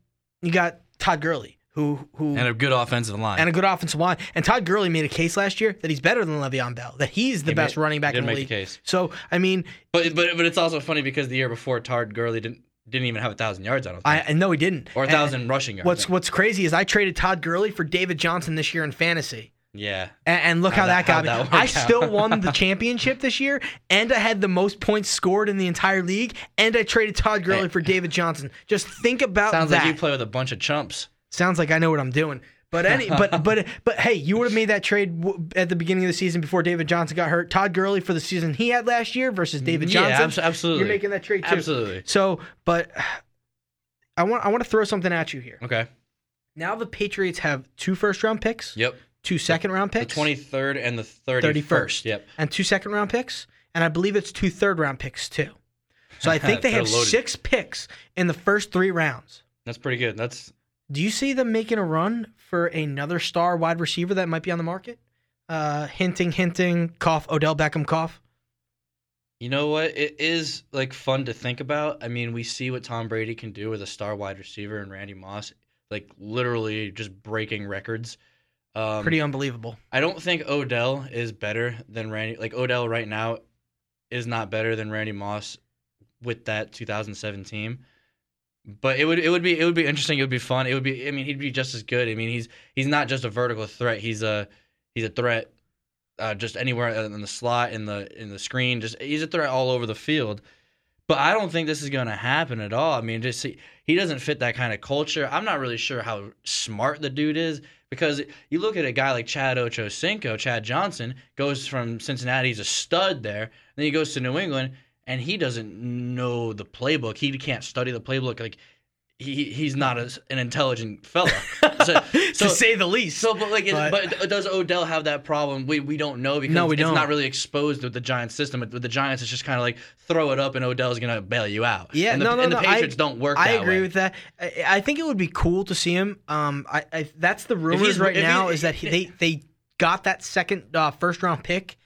you got Todd Gurley, who who and a good offensive line. and a good offensive line. And Todd Gurley made a case last year that he's better than Le'Veon Bell, that he's the He best made- running back in the make the league. case. So I mean, but but but it's also funny because the year before, Todd Gurley didn't didn't even have a thousand yards. I don't think. I know he didn't. or a And- thousand rushing yards. What's what's crazy is I traded Todd Gurley for David Johnson this year in fantasy. Yeah. And, and look how How'd that, that- got me. that I still won the championship this year, and I had the most points scored in the entire league, and I traded Todd Gurley Hey. for David Johnson. Just think about that. Sounds that. like you play with a bunch of chumps. Sounds like I know what I'm doing. But any, but but but hey, you would have made that trade w- at the beginning of the season before David Johnson got hurt. Todd Gurley for the season he had last year versus David Yeah, Johnson. abs- absolutely. You're making that trade too. Absolutely. So, but I want I want to throw something at you here. Okay. Now the Patriots have two first round picks, Yep. Two second round picks, The twenty third and the thirty 31st. Yep. and two second round picks, and I believe it's two third round picks too. So I think they have loaded. six picks in the first three rounds. That's pretty good. That's Do you see them making a run for another star wide receiver that might be on the market? Uh, hinting, hinting, cough, Odell Beckham cough. you know what? It is like fun to think about. I mean, we see what Tom Brady can do with a star wide receiver and Randy Moss, like literally just breaking records. Um, Pretty unbelievable. I don't think Odell is better than Randy. Like Odell right now is not better than Randy Moss with that 2007 team. But it would it would be it would be interesting. It would be fun. It would be. I mean, he'd be just as good. I mean, he's he's not just a vertical threat. He's a he's a threat. Uh, just anywhere in the slot, in the in the screen, just he's a threat all over the field. But I don't think this is going to happen at all. I mean, just he, he doesn't fit that kind of culture. I'm not really sure how smart the dude is because you look at a guy like Chad Ochocinco, Chad Johnson, goes from Cincinnati, he's a stud there. Then he goes to New England and he doesn't know the playbook. He can't study the playbook. Like he he's not a, an intelligent fella, so, to say the least. So, but like, it- But- but, does Odell have that problem? We we don't know because No, we it's don't. not really exposed with the Giants system. With the Giants, it's just kind of like throw it up and Odell's gonna bail you out. Yeah, and the, no, no, and the. Patriots I, don't work. I agree way. with that. I, I think it would be cool to see him. Um, I, I that's the rumors right now is that he, they they got that second uh, first round pick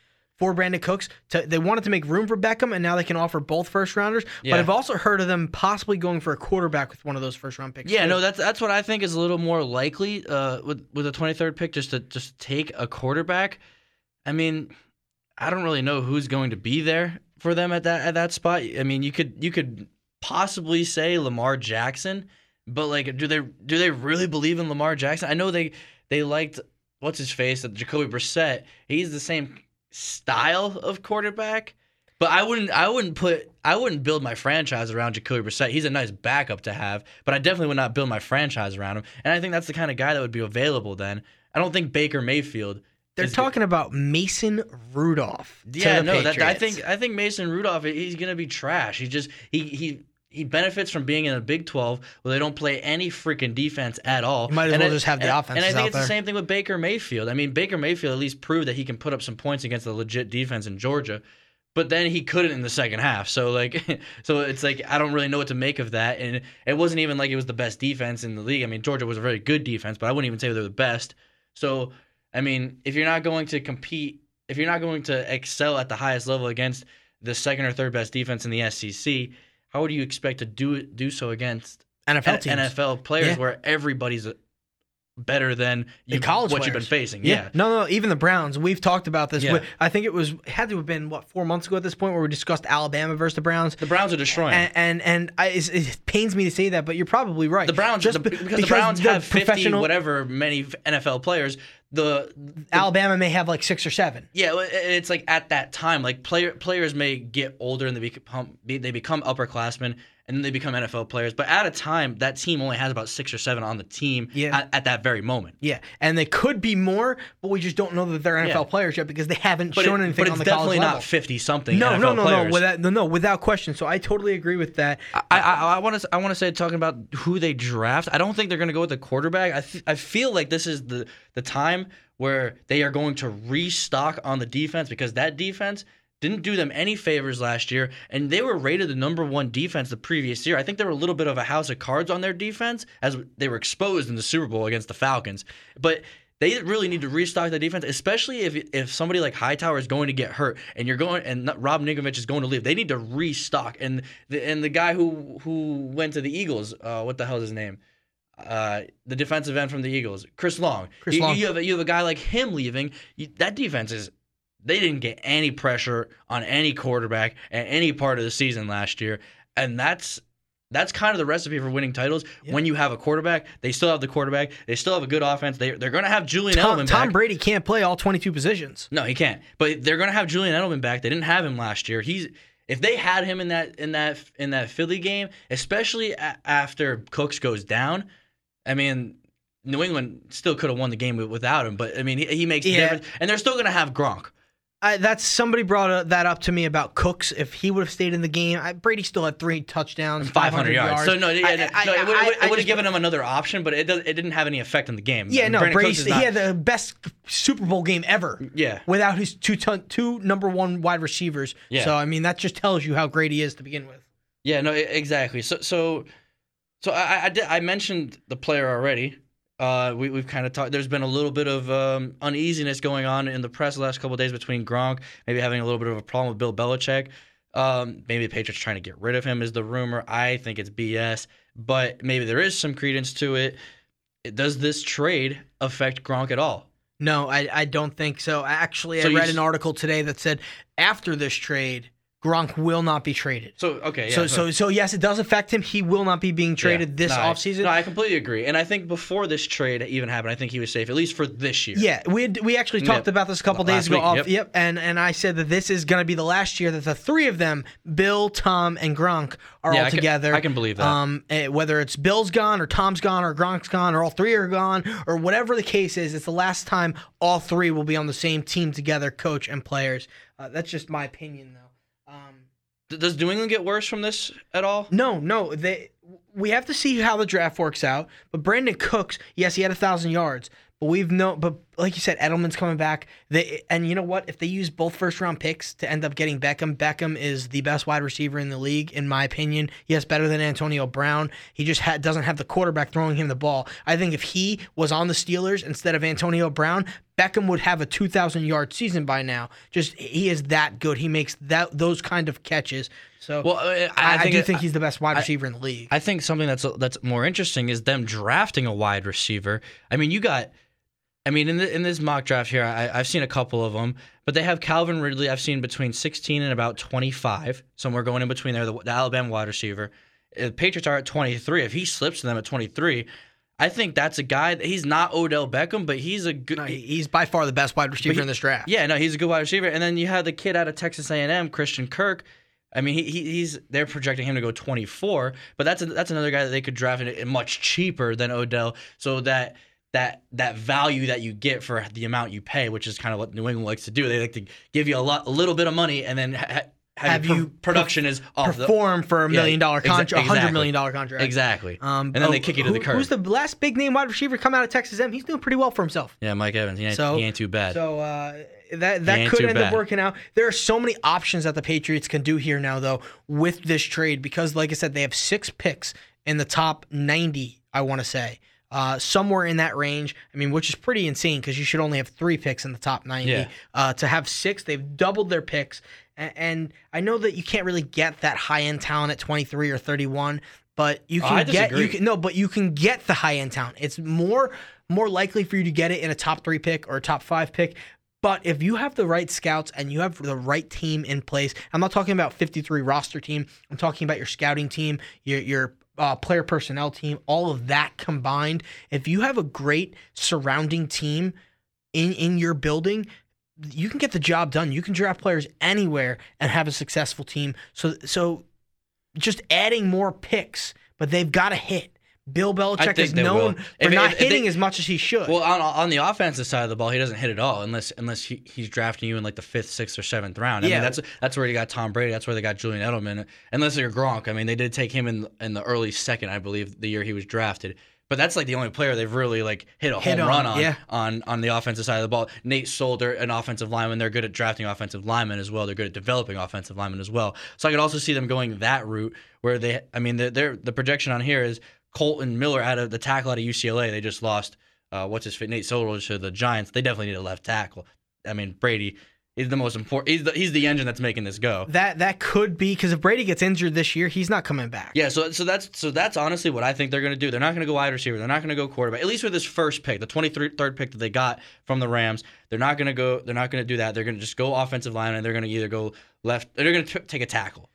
for Brandin Cooks. To, they wanted to make room for Beckham, and now they can offer both first rounders. Yeah. But I've also heard of them possibly going for a quarterback with one of those first round picks. Yeah, too. no, that's that's what I think is a little more likely uh, with with the 23rd pick, just to just take a quarterback. I mean, I don't really know who's going to be there for them at that at that spot. I mean, you could you could possibly say Lamar Jackson, but like, do they do they really believe in Lamar Jackson? I know they they liked what's his face, Jacoby Brissett. He's the same style of quarterback. But I wouldn't I wouldn't put I wouldn't build my franchise around Jacoby Brissett. He's a nice backup to have, but I definitely would not build my franchise around him. And I think that's the kind of guy that would be available then. I don't think Baker Mayfield. They're talking about Mason Rudolph. Yeah, no, that, I think I think Mason Rudolph he's gonna be trash. He just he he he benefits from being in a Big 12 where they don't play any freaking defense at all. You might as And well I- just have the and- offenses And I think it's the same thing with Baker Mayfield. I mean, Baker Mayfield at least proved that he can put up some points against a legit defense in Georgia. But then he couldn't in the second half. So like so it's like I don't really know what to make of that. And it wasn't even like it was the best defense in the league. I mean, Georgia was a very good defense, but I wouldn't even say they're the best. So I mean, if you're not going to compete, if you're not going to excel at the highest level against the second or third best defense in the SEC, how would you expect to do do so against NFL teams. NFL players Yeah. where everybody's better than you, college what you've been facing? Yeah. No, no, even the Browns. We've talked about this. Yeah. I think it was had to have been what four months ago at this point where we discussed Alabama versus the Browns. The Browns are destroying. And and, and I, it pains me to say that, but you're probably right. the Browns, just the, be- because, the Browns they're have 50 professional- whatever many NFL players. The, the Alabama may have like six or seven. Yeah, it's like at that time, like player players may get older and they become they become upperclassmen and then they become NFL players. But at a time, that team only has about six or seven on the team Yeah. at, at that very moment. Yeah, and they could be more, but we just don't know that they're NFL Yeah. players yet because they haven't But, shown it- anything but on it's the college definitely not fifty something. no, NFL no, no, players. no, without no, no, without question. So I totally agree with that. I, I, I want to I want to say talking about who they draft. I don't think they're going to go with the quarterback. I th- I feel like this is the the time where they are going to restock on the defense because that defense didn't do them any favors last year, and they were rated the number one defense the previous year. I think they were a little bit of a house of cards on their defense as they were exposed in the Super Bowl against the Falcons, but. They really need to restock the defense, especially if if somebody like Hightower is going to get hurt and you're going and Rob Ninkovich is going to leave. They need to restock. And the and the guy who who went to the Eagles, uh, what the hell is his name? Uh, the defensive end from the Eagles, Chris Long. Chris you, You have a, you have a guy like him leaving. You, that defense is. They didn't get any pressure on any quarterback at any part of the season last year, and that's that's kind of the recipe for winning titles. When you have a quarterback, they still have the quarterback. They still have a good offense. They they're going to have Julian Tom, Edelman Tom back. Brady can't play all 22 positions. No, he can't. But they're gonna have Julian Edelman back. They didn't have him last year. He's if they had him in that in that in that Philly game, especially a- after Cooks goes down, I mean, New England still could have won the game without him. But I mean, he, he makes Yeah. the difference, and they're still gonna have Gronk. I, that's somebody brought uh, that up to me about Cooks. If he would have stayed in the game, I, Brady still had three touchdowns, 500 yards. So no, yeah, I- no, it would, I- it would- I it would have given him another option, but it does, it didn't have any effect on the game. Yeah, no, Brandon Brady. Is He had the best Super Bowl game ever. Yeah. without his two ton, two number one wide receivers. Yeah. So I mean, that just tells you how great he is to begin with. Yeah, no, exactly. So, so, so I, I, did, I mentioned the player already. Uh, we, we've kind of talked. There's been a little bit of um, uneasiness going on in the press the last couple of days between Gronk, maybe having a little bit of a problem with Bill Belichick. Um, maybe the Patriots trying to get rid of him is the rumor. I think it's BS, but maybe there is some credence to it. Does this trade affect Gronk at all? No, I, I don't think so. Actually, So I read an article today that said after this trade, Gronk will not be traded. So okay, yeah, so, so so yes, it does affect him. He will not be being traded Yeah. this No, I- offseason. No, I completely agree. And I think before this trade even happened, I think he was safe at least for this year. Yeah, we had, we actually talked Yep. about this a couple Last days ago. week, off, yep. yep, and and I said that this is going to be the last year that the three of them, Bill, Tom, and Gronk, are Yeah, all I can- together. I can believe that. Um, eh, whether it's Bill's gone or Tom's gone or Gronk's gone or all three are gone or whatever the case is, it's the last time all three will be on the same team together, coach and players. Uh, that's just my opinion, though. Does New England get worse from this at all? no, no, they we have to see how the draft works out. But Brandon Cooks, yes, he had a thousand yards, but we've no. But like you said, Edelman's coming back. They and you know what? If they use both first round picks to end up getting Beckham, Beckham is the best wide receiver in the league, in my opinion. Yes, better than Antonio Brown. He just ha- doesn't have the quarterback throwing him the ball. I think if he was on the Steelers instead of Antonio Brown, Beckham would have a 2,000 yard season by now. Just he is that good. He makes that those kind of catches. So Well, uh, I, I do it- think he's the best wide I- receiver in the league. I think something that's that's more interesting is them drafting a wide receiver. I mean, you got, I mean, in the, in this mock draft here, I, I've seen a couple of them, but they have Calvin Ridley. I've seen between 16 and about 25, somewhere going in between there. The, the Alabama wide receiver. Uh, The Patriots are at 23. If he slips to them at 23, I think that's a guy. that- He's not Odell Beckham, but he's a good. he's by far the best wide receiver he- in this draft. Yeah, no, he's a good wide receiver. And then you have the kid out of Texas A&M, Christian Kirk. I mean, he, he he's they're projecting him to go 24, but that's a, that's another guy that they could draft in much cheaper than Odell, so that that that value that you get for the amount you pay, which is kind of what New England likes to do. They like to give you a lot, a little bit of money, and then ha- ha- have, Have you per- production is off the- perform for a million dollar contract, a hundred exactly. million dollar contract. Exactly. Um, and then they oh, kick you to the curb. Who's the last big name wide receiver come out of Texas M? He's doing pretty well for himself. yeah, Mike Evans. He ain't, So he ain't too bad. So uh, that that could end up working out. There are so many options that the Patriots can do here now, though, with this trade because, like I said, they have six picks in the top ninety. I want to say. Uh, somewhere in that range. I mean, which is pretty insane because you should only have three picks in the top 90. Yeah. Uh, to have six, they've doubled their picks. A- And I know that you can't really get that high end talent at 23 or 31, but you Oh, can I get you can no, but you can get the high end talent. It's more more likely for you to get it in a top three pick or a top five pick. But if you have the right scouts and you have the right team in place, I'm not talking about 53 roster team. I'm talking about your scouting team, your your uh, player personnel team, all of that combined. If you have a great surrounding team in in your building, you can get the job done. You can draft players anywhere and have a successful team. So so just adding more picks, but they've got to hit. Bill Belichick is known will. for If- not if- if they- hitting as much as he should. Well, on, on the offensive side of the ball, he doesn't hit at all unless unless he, he's drafting you in like the fifth, sixth, or seventh round. I Yeah. mean, that's that's where you got Tom Brady. That's where they got Julian Edelman. Unless you're Gronk. I mean, they did take him in in the early second, I believe, the year he was drafted. But that's like the only player they've really like hit a Hit home on, run on, yeah. on on the offensive side of the ball. Nate Solder, an offensive lineman, they're good at drafting offensive linemen as well. They're good at developing offensive linemen as well. So I could also see them going that route where they. I mean, they're, they're, the projection on here is Kolton Miller out of the tackle out of UCLA. They just lost. Uh, what's his fit? Nate Solder to the Giants. They definitely need a left tackle. I mean, Brady is the most important. He's the, he's the engine that's making this go. that that could be because if Brady gets injured this year, he's not coming back. Yeah, so so that's so that's honestly what I think they're going to do. They're not going to go wide receiver. They're not going to go quarterback. At least with this first pick, the 23rd pick that they got from the Rams, they're not going to go. They're not going to do that. They're going to just go offensive line, and they're going to either go left. Or they're going to take a tackle.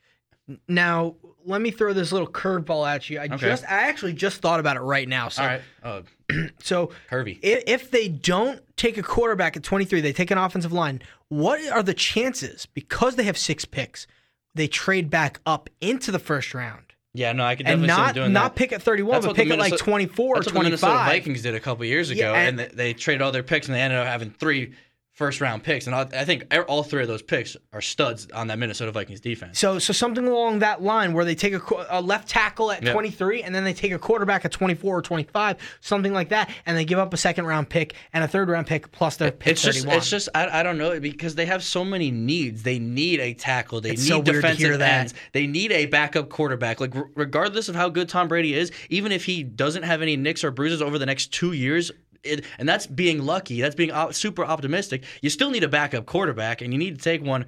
Now let me throw this little curveball at you. I Okay. just I actually just thought about it right now. So All right. Oh, so curvy. if, if they don't take a quarterback at 23, they take an offensive line. What are the chances because they have six picks, they trade back up into the first round? Yeah, no, I could definitely see them not doing not that. pick at 31, That's but pick at like Minnesota- 24 or That's what the Minnesota 25. Vikings did a couple years ago, Yeah, and, and- they, they traded all their picks, and they ended up having three first round picks. And I, I think all three of those picks are studs on that Minnesota Vikings defense. So, so something along that line where they take a, a left tackle at Yep. 23 and then they take a quarterback at 24 or 25, something like that, and they give up a second round pick and a third round pick plus their pick It's just, it's just, I, I don't know because they have so many needs. They need a tackle. They It's need so defensive ends. They need a backup quarterback. Like r- regardless of how good Tom Brady is, even if he doesn't have any nicks or bruises over the next two years. It, and that's being lucky. That's being op- super optimistic. You still need a backup quarterback, and you need to take one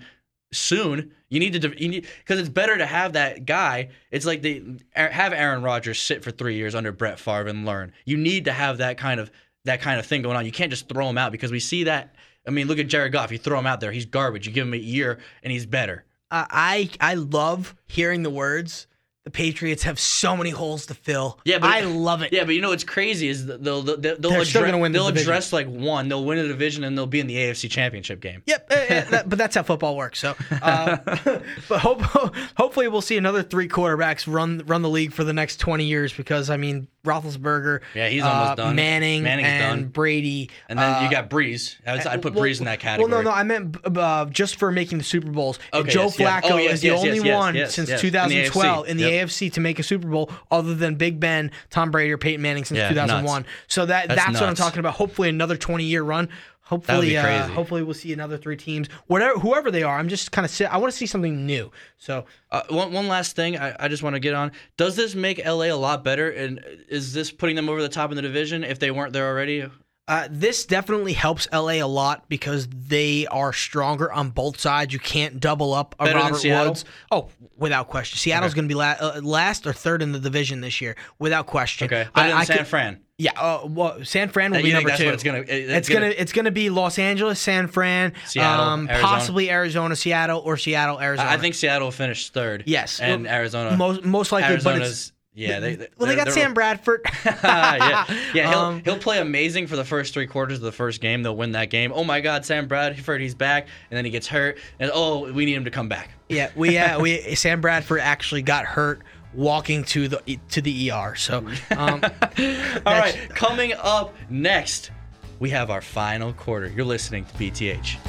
soon. You need to because it's better to have that guy. It's like they have Aaron Rodgers sit for three years under Brett Favre and learn. You need to have that kind of that kind of thing going on. You can't just throw him out because we see that. I mean, look at Jared Goff. You throw him out there, he's garbage. You give him a year, and he's better. Uh, I I love hearing the words. The Patriots have so many holes to fill. Yeah, but I love it. Yeah, but you know what's crazy is they'll they'll, they'll, They're still address, win the they'll address like one. They'll win a division and they'll be in the AFC Championship game. Yep, uh, that- but that's how football works. So, uh, but hope, hopefully we'll see another three quarterbacks run run the league for the next twenty years because I mean Roethlisberger, Yeah, he's uh, almost done. Manning, Manning's and done. Brady. And then uh, you got Brees. I'd, I'd put well- Brees in that category. Well, no, no, I meant uh, just for making the Super Bowls. Okay, Joe yes. Flacco Oh, yes, is the yes, only one since yes. In the 2012 in the, AFC. AFC to make a Super Bowl, other than Big Ben, Tom Brady, or Peyton Manning since Yeah, 2001. nuts. So that That's that's, what I'm talking about. Hopefully, another 20 year run. Hopefully, uh, hopefully we'll see another three teams, whatever, whoever they are. I'm just kind of sit. I want to see something new. So Uh, one, one last thing I, I just want to get on. Does this make LA a lot better? And is this putting them over the top in the division if they weren't there already? Uh, this definitely helps LA a lot because they are stronger on both sides. You can't double up a Better Robert Woods. Oh, without question. Seattle's Okay. going to be la- uh, last or third in the division this year, without question. Okay. Better than San could- Fran. Yeah, uh, well, San Fran will That be number that's two. what it's gonna- it- it's gonna, gonna- it's gonna be Los Angeles, San Fran, Seattle, um, Arizona. possibly Arizona, Seattle, or Seattle, Arizona. I think Seattle will finish third. Yes. And Well, Arizona. most- most likely, but it's- yeah. They, well, they got Sam Bradford. yeah, yeah. He'll, Um, he'll play amazing for the first three quarters of the first game. They'll win that game. Oh my God, Sam Bradford, he's back, and then he gets hurt, and oh, we need him to come back. Yeah, we uh, we Sam Bradford actually got hurt walking to the to the ER. So, um, All right, coming up next, we have our final quarter. You're listening to BTH.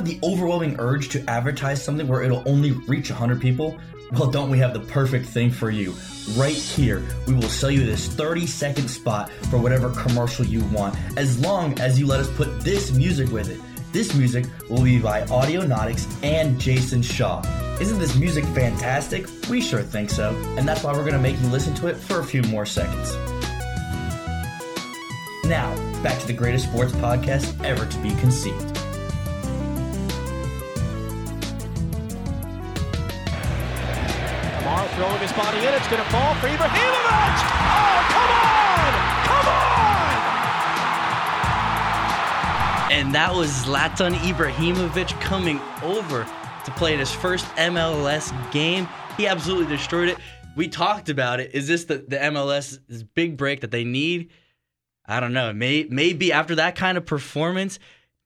Have the overwhelming urge to advertise something where it'll only reach 100 people? Well, don't we have the perfect thing for you? Right here, we will sell you this 30 second spot for whatever commercial you want, as long as you let us put this music with it. This music will be by Audionautix and Jason Shaw. Isn't this music fantastic? We sure think so, and that's why we're gonna make you listen to it for a few more seconds. Now, back to the greatest sports podcast ever to be conceived. Throwing his body in. It's going to fall for Ibrahimovic. Oh, come on! Come on! And that was Zlatan Ibrahimovic coming over to play in his first MLS game. He absolutely destroyed it. We talked about it. Is this the, the MLS big break that they need? I don't know. May, maybe after that kind of performance,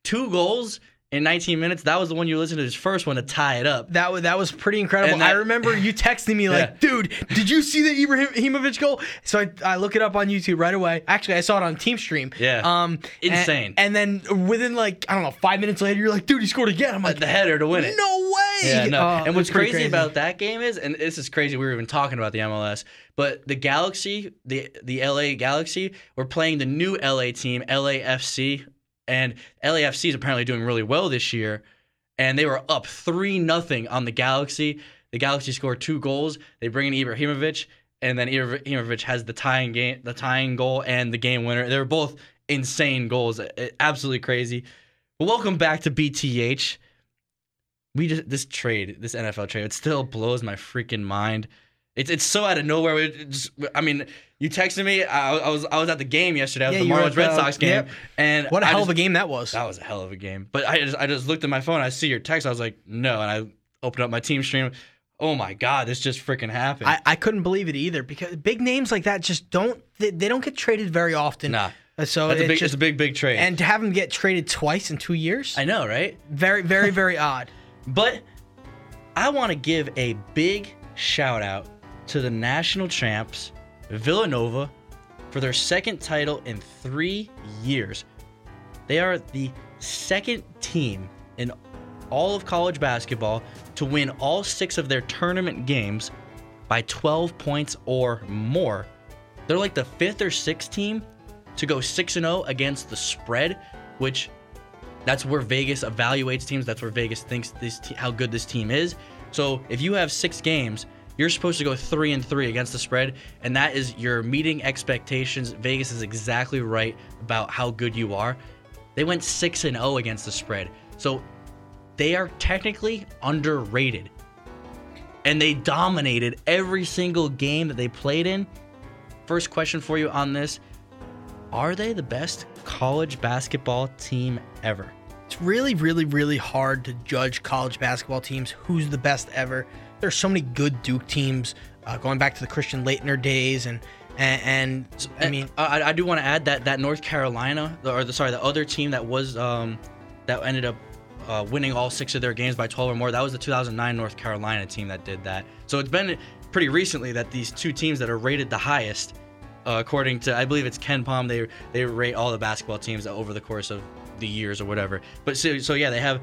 two goals in 19 minutes, that was the one you listened to his first one to tie it up. that was that was pretty incredible. That- I remember you texting me like, Yeah. "Dude, did you see the Ibrahimovic goal?" So I, I look it up on YouTube right away. Actually, I saw it on Team Stream. Yeah. Um, Insane. And, then within like I don't know, five minutes later, you're like, "Dude, he scored again." I'm like, the header to win it. No way. Yeah, no. Oh, and what's pretty crazy, about that game is, and this is crazy, we were even talking about the MLS, but the Galaxy, the the LA Galaxy, were playing the new LA team, LAFC, and LAFC is apparently doing really well this year, and they were up three nothing on the Galaxy. The Galaxy scored two goals. They bring in Ibrahimovic, and then Ibrahimovic has the tying game, the tying goal, and the game winner. They were both insane goals, absolutely crazy. Welcome back to BTH we just this trade, this NFL trade, it still blows my freaking mind. It's it's so out of nowhere. It just, I mean, you texted me. I, I was I was at the game yesterday. I was Yeah, the Marlins at Red Sox game, yep. and What a I hell just- of a game that was. That was a hell of a game. But I just I just looked at my phone. I see your text. I was like, no, and I opened up my team stream. Oh my god, this just freaking happened. I, I couldn't believe it either because big names like that just don't they, they don't get traded very often. Nah. Uh, So That's a it's big- just, it's a big, big trade. And to have him get traded twice in two years, I know, right? very very very odd. But I want to give a big shout out to the national champs, Villanova, for their second title in three years. They are the second team in all of college basketball to win all six of their tournament games by 12 points or more. They're like the fifth or sixth team to go 6 0 against the spread, which that's where Vegas evaluates teams. That's where Vegas thinks this te- how good this team is. So if you have six games, you're supposed to go three and three against the spread, and that is you're meeting expectations. Vegas is exactly right about how good you are. They went six and zero against the spread, so they are technically underrated, and they dominated every single game that they played in. First question for you on this: Are they the best college basketball team ever? It's really, really, really hard to judge college basketball teams. Who's the best ever? There's so many good Duke teams, uh, going back to the Christian Laettner days, and and, and I mean, I, I do want to add that that North Carolina, or the sorry, the other team that was um, that ended up uh, winning all six of their games by 12 or more. That was the 2009 North Carolina team that did that. So it's been pretty recently that these two teams that are rated the highest, uh, according to I believe it's KenPom, they they rate all the basketball teams over the course of the years or whatever. But so, so yeah, they have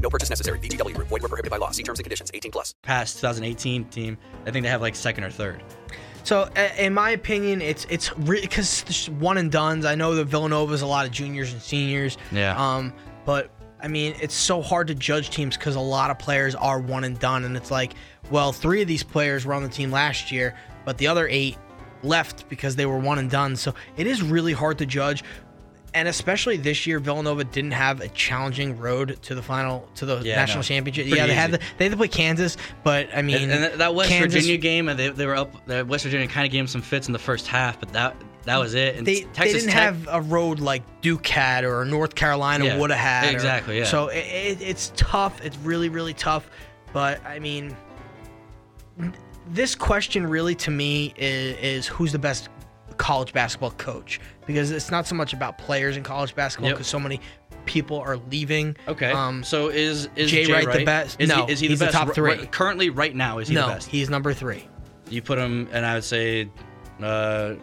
No purchase necessary. VGW Group. Void were prohibited by law. See terms and conditions. 18 plus. Past 2018 team, I think they have like second or third. So, in my opinion, it's it's because there's one and duns. I know that Villanova's a lot of juniors and seniors. Yeah. Um, but I mean, it's so hard to judge teams because a lot of players are one and done, and it's like, well, three of these players were on the team last year, but the other eight left because they were one and done. So it is really hard to judge. And especially this year, Villanova didn't have a challenging road to the final to the Yeah, national no. championship. Pretty yeah, they had the, they had to play Kansas, but I mean, and, and that- West Kansas- Virginia game, and they, they were up. That West Virginia kind of gave them some fits in the first half, but that that was it. And they, they didn't Tech, have a road like Duke had or North Carolina Yeah, would have had. or- exactly, yeah. So it, it, it's tough. It's really, really tough. But I mean, this question really to me is, is who's the best college basketball coach? Because it's not so much about players in college basketball Yep. because so many people are leaving. Okay. Um, so is is Jay Jay, Wright the best? Is No, he, is he he's the the top three. r- currently, right now, is he no, the best? he's number three. You put him, and I would say, uh,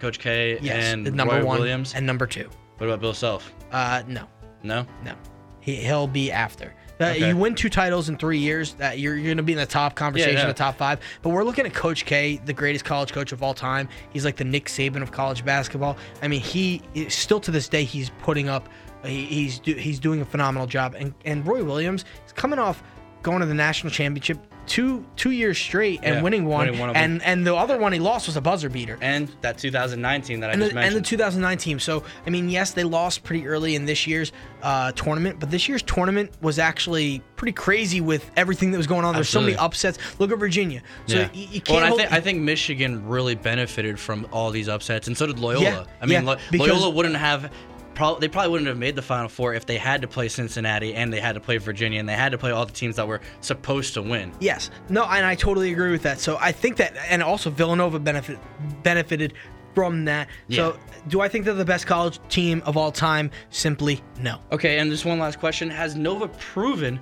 Coach K Yes, and number Roy one Williams. and number two. What about Bill Self? Uh, no. No. No, he he'll be after. Uh, Okay. You win two titles in three years. That you're, you're going to be in the top conversation, yeah. the top five. But we're looking at Coach K, the greatest college coach of all time. He's like the Nick Saban of college basketball. I mean, he is- still to this day he's putting up. He, he's do, he's doing a phenomenal job. And and Roy Williams is coming off going to the national championship two two years straight and Yeah, winning one. winning one of them. and and the other one he lost was a buzzer beater. And that 2019 that I and just the, and the mentioned. 2009 team. So, I mean, yes, they lost pretty early in this year's uh, tournament, but this year's tournament was actually pretty crazy with everything that was going on. There's so many upsets. Look at Virginia. So yeah. you, you well, can't. and I hold- think I think Michigan really benefited from all these upsets, and so did Loyola. Yeah, I mean, yeah, Lo- Loyola wouldn't have. Prob- they probably wouldn't have made the Final Four if they had to play Cincinnati and they had to play Virginia and they had to play all the teams that were supposed to win. Yes. No, and I totally agree with that. So I think that, and also Villanova benefit benefited from that. So do I think they're the best college team of all time? Simply no. Okay, and just one last question: Has Nova proven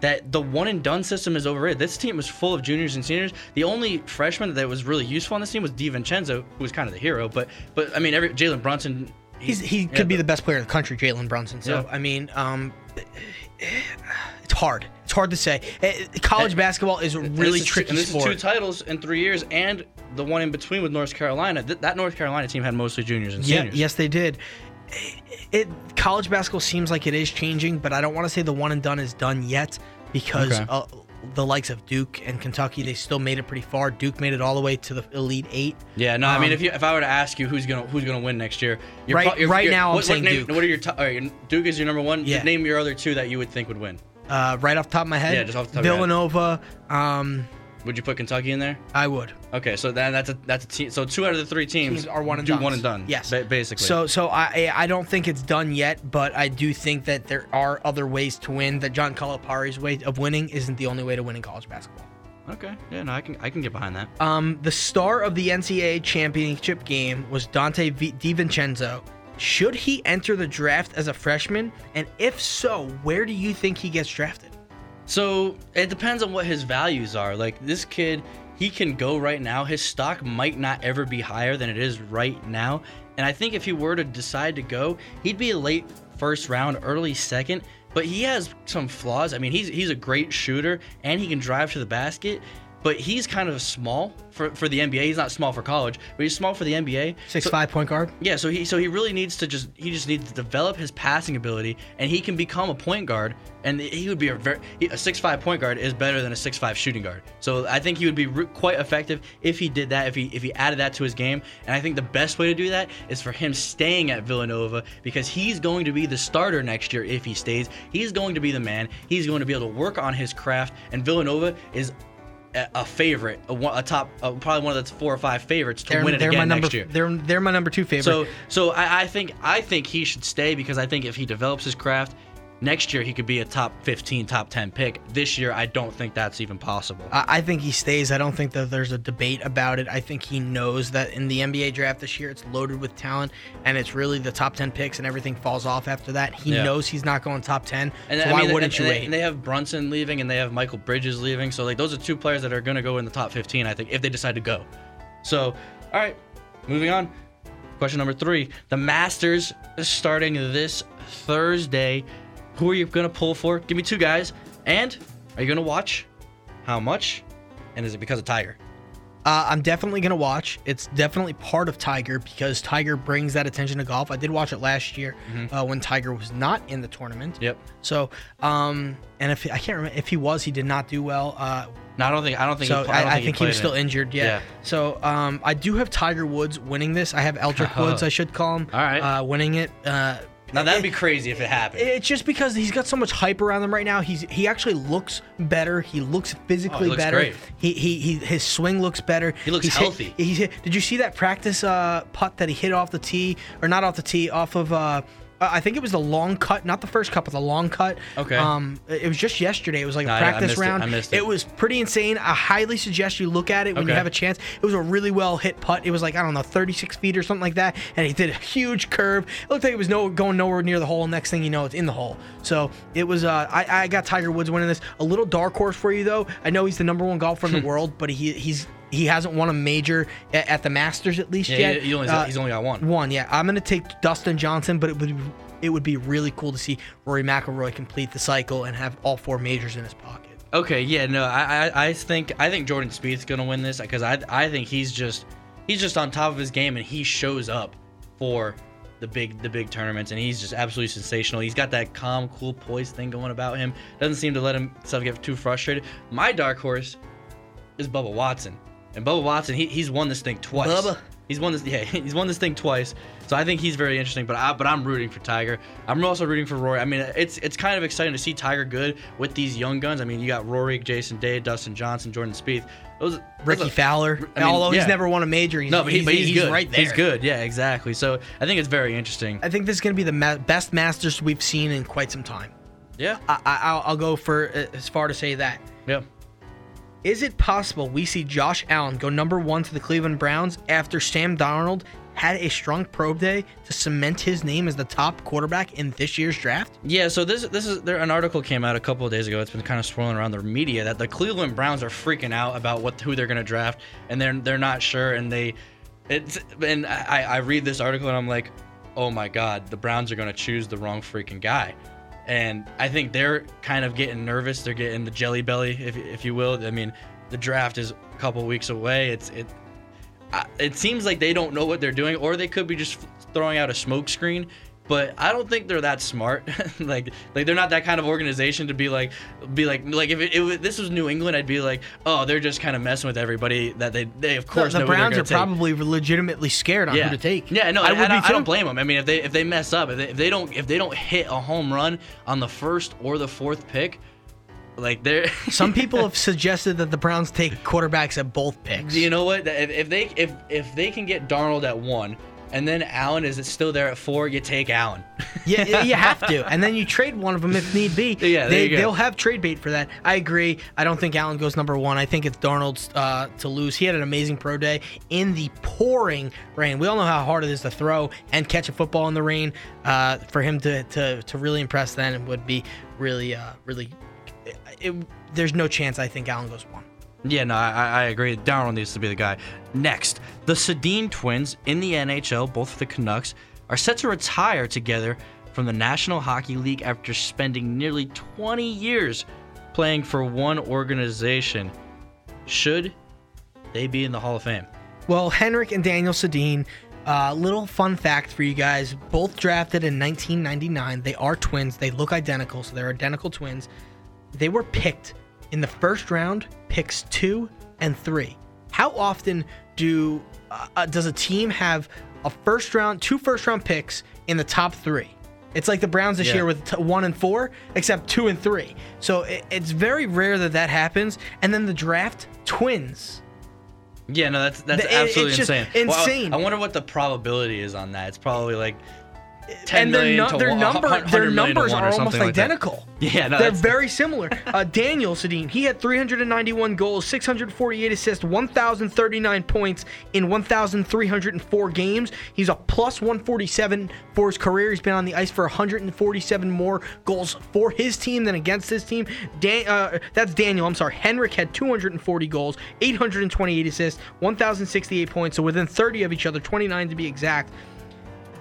that the one and done system is overrated? This team was full of juniors and seniors. The only freshman that was really useful on this team was DiVincenzo, who was kind of the hero. But but I mean, every Jalen Brunson. He's he yeah, could be the best player in the country, Jalen Brunson. So Yeah. I mean, um, it's hard. It's hard to say. Eh, College basketball is really is tricky and this sport. is two titles in three years, and the one in between with North Carolina. Th- that North Carolina team had mostly juniors and Yeah, seniors. yes, they did. It college basketball seems like it is changing, but I don't want to say the one and done is done yet because Okay. uh, the likes of Duke and Kentucky they still made it pretty far. Duke made it all the way to the Elite Eight. Yeah, no, I mean, Um, if you if I were to ask you who's gonna who's gonna win next year, Right- pro- right now I'm what, saying name, Duke. What are your top? Right, Duke is your number one. Yeah. Name your other two that you would think would win. Uh, right off the top of my head, Yeah, just off the top of your head. Villanova. Um, Would you put Kentucky in there? I would. Okay, so then that's a that's a team. So two out of the three teams, Teams are one and do done. one and done. Yes, ba- basically. So, so I I don't think it's done yet, but I do think that there are other ways to win. That John Calipari's way of winning isn't the only way to win in college basketball. okay, yeah, no, I can I can get behind that. Um, the star of the NCAA championship game was Donte v- DiVincenzo. Should he enter the draft as a freshman? And if so, where do you think he gets drafted? So it depends on what his values are. Like this kid, he can go right now. His stock might not ever be higher than it is right now. And I think if he were to decide to go, he'd be a late first round, early second. But he has some flaws. I mean, he's he's a great shooter and he can drive to the basket. But he's kind of small for, for the NBA. He's not small for college, but he's small for the NBA. Six So- five point guard. yeah, so he so he really needs to just he just needs to develop his passing ability, and he can become a point guard, and he would be a very a six five point guard is better than a six five shooting guard. So I think he would be re- quite effective if he did that, if he if he added that to his game, and I think the best way to do that is for him staying at Villanova because he's going to be the starter next year if he stays. He's going to be the man. He's going to be able to work on his craft, and Villanova is. A a favorite, a, a top, uh, probably one of the four or five favorites to They're, win it they're again my number. next year. They're they're my number two favorite. So so I, I think I think he should stay because I think if he develops his craft, next year he could be a top 15, top 10 pick. This year I don't think that's even possible. I I think he stays. I don't think that there's a debate about it. I think he knows that in the NBA draft this year, it's loaded with talent, and it's really the top ten picks, and everything falls off after that. He Yeah. knows he's not going top ten. And so I why mean, wouldn't and, you and they, wait? and they have Brunson leaving and they have Mikal Bridges leaving. So like those are two players that are going to go in the top 15 I think if they decide to go. So, all right, moving on. Question number 3. The Masters is starting this Thursday. Who are you going to pull for? Give me two guys. And are you going to watch? How much? And is it because of Tiger? Uh, I'm definitely gonna watch. It's definitely part of Tiger because Tiger brings that attention to golf. I did watch it last year Mhm. uh, when Tiger was not in the tournament. Yep. So, um, and if I can't remember if he was, he did not do well. Uh, No, I don't think I don't think so he, I, I, think, think he played was still it. injured. Yeah. Yeah. So um, I do have Tiger Woods winning this. I have Eldrick Woods, I should call him. All right. Uh, winning it. Now that'd be crazy if it happened. it's just because he's got so much hype around him right now. He's he actually looks better. He looks physically Oh, looks better. great. He, he he his swing looks better. He looks He's hit- healthy. he's hit, did you see that practice uh, putt that he hit off the tee or not off the tee off of uh, I think it was the long cut, not the first cut, but the long cut. Okay. Um, it was just yesterday. It was like No, a I- I practice missed it. round. I missed it. It was pretty insane. I highly suggest you look at it when you have a chance. It was a really well hit putt. It was like I don't know, 36 feet or something like that, and he did a huge curve. It looked like it was no going nowhere near the hole. Next thing you know, it's in the hole. So it was. Uh, I, I got Tiger Woods winning this. A little dark horse for you though. I know he's the number one golfer in the world, but he he's he hasn't won a major at, at the Masters at least Yeah, yet. he- only- Uh, he's only got one. One, yeah. I'm gonna take Dustin Johnson, but it would it would be really cool to see Rory McIlroy complete the cycle and have all four majors in his pocket. Okay, yeah, no, I, I, I think I think Jordan Spieth's gonna win this because I, I think he's just he's just on top of his game and he shows up for the big the big tournaments and he's just absolutely sensational. He's got that calm, cool, poised thing going about him. Doesn't seem to let himself get too frustrated. My dark horse is Bubba Watson, and Bubba Watson he, he's won this thing twice. Bubba. He's won this yeah he's won this thing twice. So I think he's very interesting. But I but I'm rooting for Tiger. I'm also rooting for Rory. I mean it's it's kind of exciting to see Tiger good with these young guns. I mean you got Rory, Jason Day, Dustin Johnson, Jordan Spieth. Those Rickie those Fowler, I mean, although he's never won a major, he's, no, but, he, but he's, good. right there. He's good. Yeah, exactly. So I think it's very interesting. I think this is going to be the ma- best Masters we've seen in quite some time. Yeah. I, I, I'll, I'll go for uh, as far to say that. Yeah. Is it possible we see Josh Allen go number one to the Cleveland Browns after Sam Darnold had a strong pro day to cement his name as the top quarterback in this year's draft? Yeah, so this this is there an article came out a couple of days ago. It's been kind of swirling around the media that the Cleveland Browns are freaking out about what who they're going to draft, and they're they're not sure, and they it's and I I read this article and I'm like, oh my god, the Browns are going to choose the wrong freaking guy, and I think they're kind of getting nervous. They're getting the jelly belly, if if you will. I mean, the draft is a couple weeks away. It's it. It seems like they don't know what they're doing, or they could be just throwing out a smoke screen. But I don't think they're that smart. like, like they're not that kind of organization to be like, be like, like if it, it, this was New England, I'd be like, oh, they're just kind of messing with everybody. That they, they of course the, Browns are take. probably legitimately scared on yeah. who to take. Yeah, no, I I, would I, I don't blame them. I mean, if they if they mess up, if they, if they don't if they don't hit a home run on the first or the fourth pick, like they're Some people have suggested that the Browns take quarterbacks at both picks. You know what? If, if they if if they can get Darnold at one, and then Allen is it still there at four, you take Allen. Yeah, you have to, and then you trade one of them if need be. Yeah, they they'll have trade bait for that. I agree. I don't think Allen goes number one. I think it's Darnold's uh, to lose. He had an amazing pro day in the pouring rain. We all know how hard it is to throw and catch a football in the rain. Uh, for him to to to really impress then would be really uh, really. It, there's no chance I think Allen goes one. Yeah, no, I, I agree. Darnold needs to be the guy. Next, the Sedin twins in the NHL, both for the Canucks, are set to retire together from the National Hockey League after spending nearly 20 years playing for one organization. should they be in the Hall of Fame? Well, Henrik and Daniel Sedin, uh, little fun fact for you guys. Both drafted in 1999. They are twins. They look identical, so they're identical twins. They were picked in the first round, picks two and three. How often do uh, uh, does a team have a first round, two first round picks in the top three? It's like the Browns this Yeah. year with t- one and four, except two and three. So it, it's very rare that that happens. And then the draft, twins. Yeah, no, that's that's The- absolutely just insane. Well, I- insane. I, wonder what the probability is on that. It's probably like and their, million nu- to their number, their 100 million to numbers are almost like that. identical. Yeah, no, they're very similar. Uh, Daniel Sedin, he had 391 goals, 648 assists, 1,039 points in 1,304 games. He's a plus 147 for his career. He's been on the ice for 147 more goals for his team than against his team. Dan, uh, that's Daniel. I'm sorry. Henrik had 240 goals, 828 assists, 1,068 points. So within 30 of each other, 29 to be exact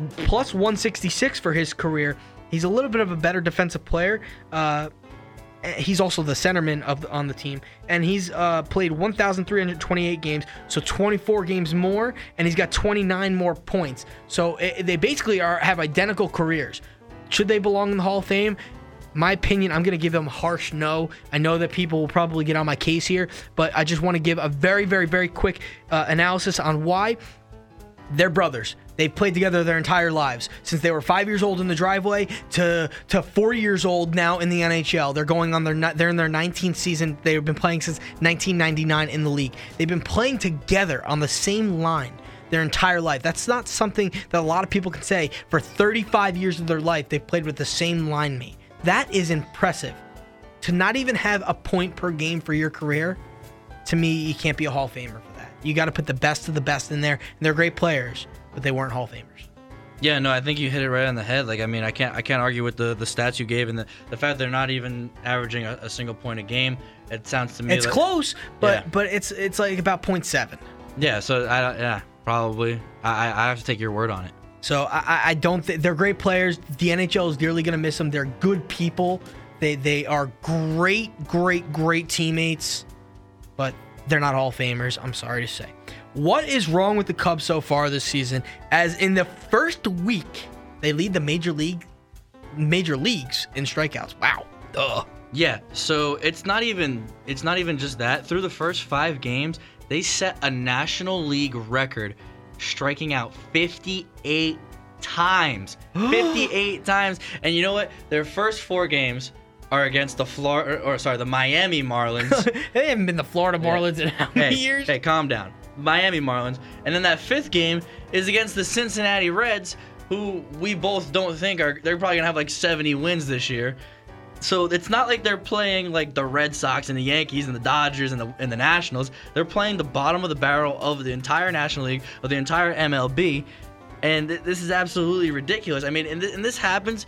plus 166 for his career. He's a little bit of a better defensive player. Uh, he's also the centerman of the, on the team, and he's uh, played 1,328 games, so 24 games more, and he's got 29 more points. So eh, they basically are have identical careers. Should they belong in the Hall of Fame? My opinion, I'm going to give them harsh no. I know that people will probably get on my case here, but I just want to give a very, very, very quick uh, analysis on why they're brothers. They've played together their entire lives since they were five years old in the driveway to to four years old now in the NHL. They're going on their they're in their 19th season. They've been playing since 1999 in the league. They've been playing together on the same line their entire life. That's not something that a lot of people can say. For 35 years of their life, they've played with the same line mate. That is impressive. To not even have a point per game for your career, to me, you can't be a Hall of Famer. You got to put the best of the best in there. And they're great players, but they weren't Hall of Famers. Yeah, no, I think you hit it right on the head. Like, I mean, I can't, I can't argue with the, the stats you gave and the, the fact they're not even averaging a, a single point a game. It sounds to me It's like, close, but Yeah. but it's it's like about 0.7. Yeah, so I, don't- yeah, probably. I, I have to take your word on it. So I, I- don't think they're great players. The NHL is dearly going to miss them. They're good people. They they are great, great, great teammates, but they're not Hall of Famers. I'm sorry to say. What is wrong with the Cubs so far this season? As in the first week, they lead the major league, major leagues in strikeouts. Wow. Ugh. Yeah, so it's not even it's not even just that. Through the first five games, they set a National League record, striking out 58 times. 58 times. And you know what? Their first four games are against the Florida or sorry, the Miami Marlins. they haven't been the Florida Marlins in how many hey, years? Hey, calm down. Miami Marlins. And then that fifth game is against the Cincinnati Reds, who we both don't think are they're probably gonna have like 70 wins this year. So it's not like they're playing like the Red Sox and the Yankees and the Dodgers and the and the Nationals. They're playing the bottom of the barrel of the entire National League, of the entire MLB. And th- this is absolutely ridiculous. I mean, and, th- and this happens.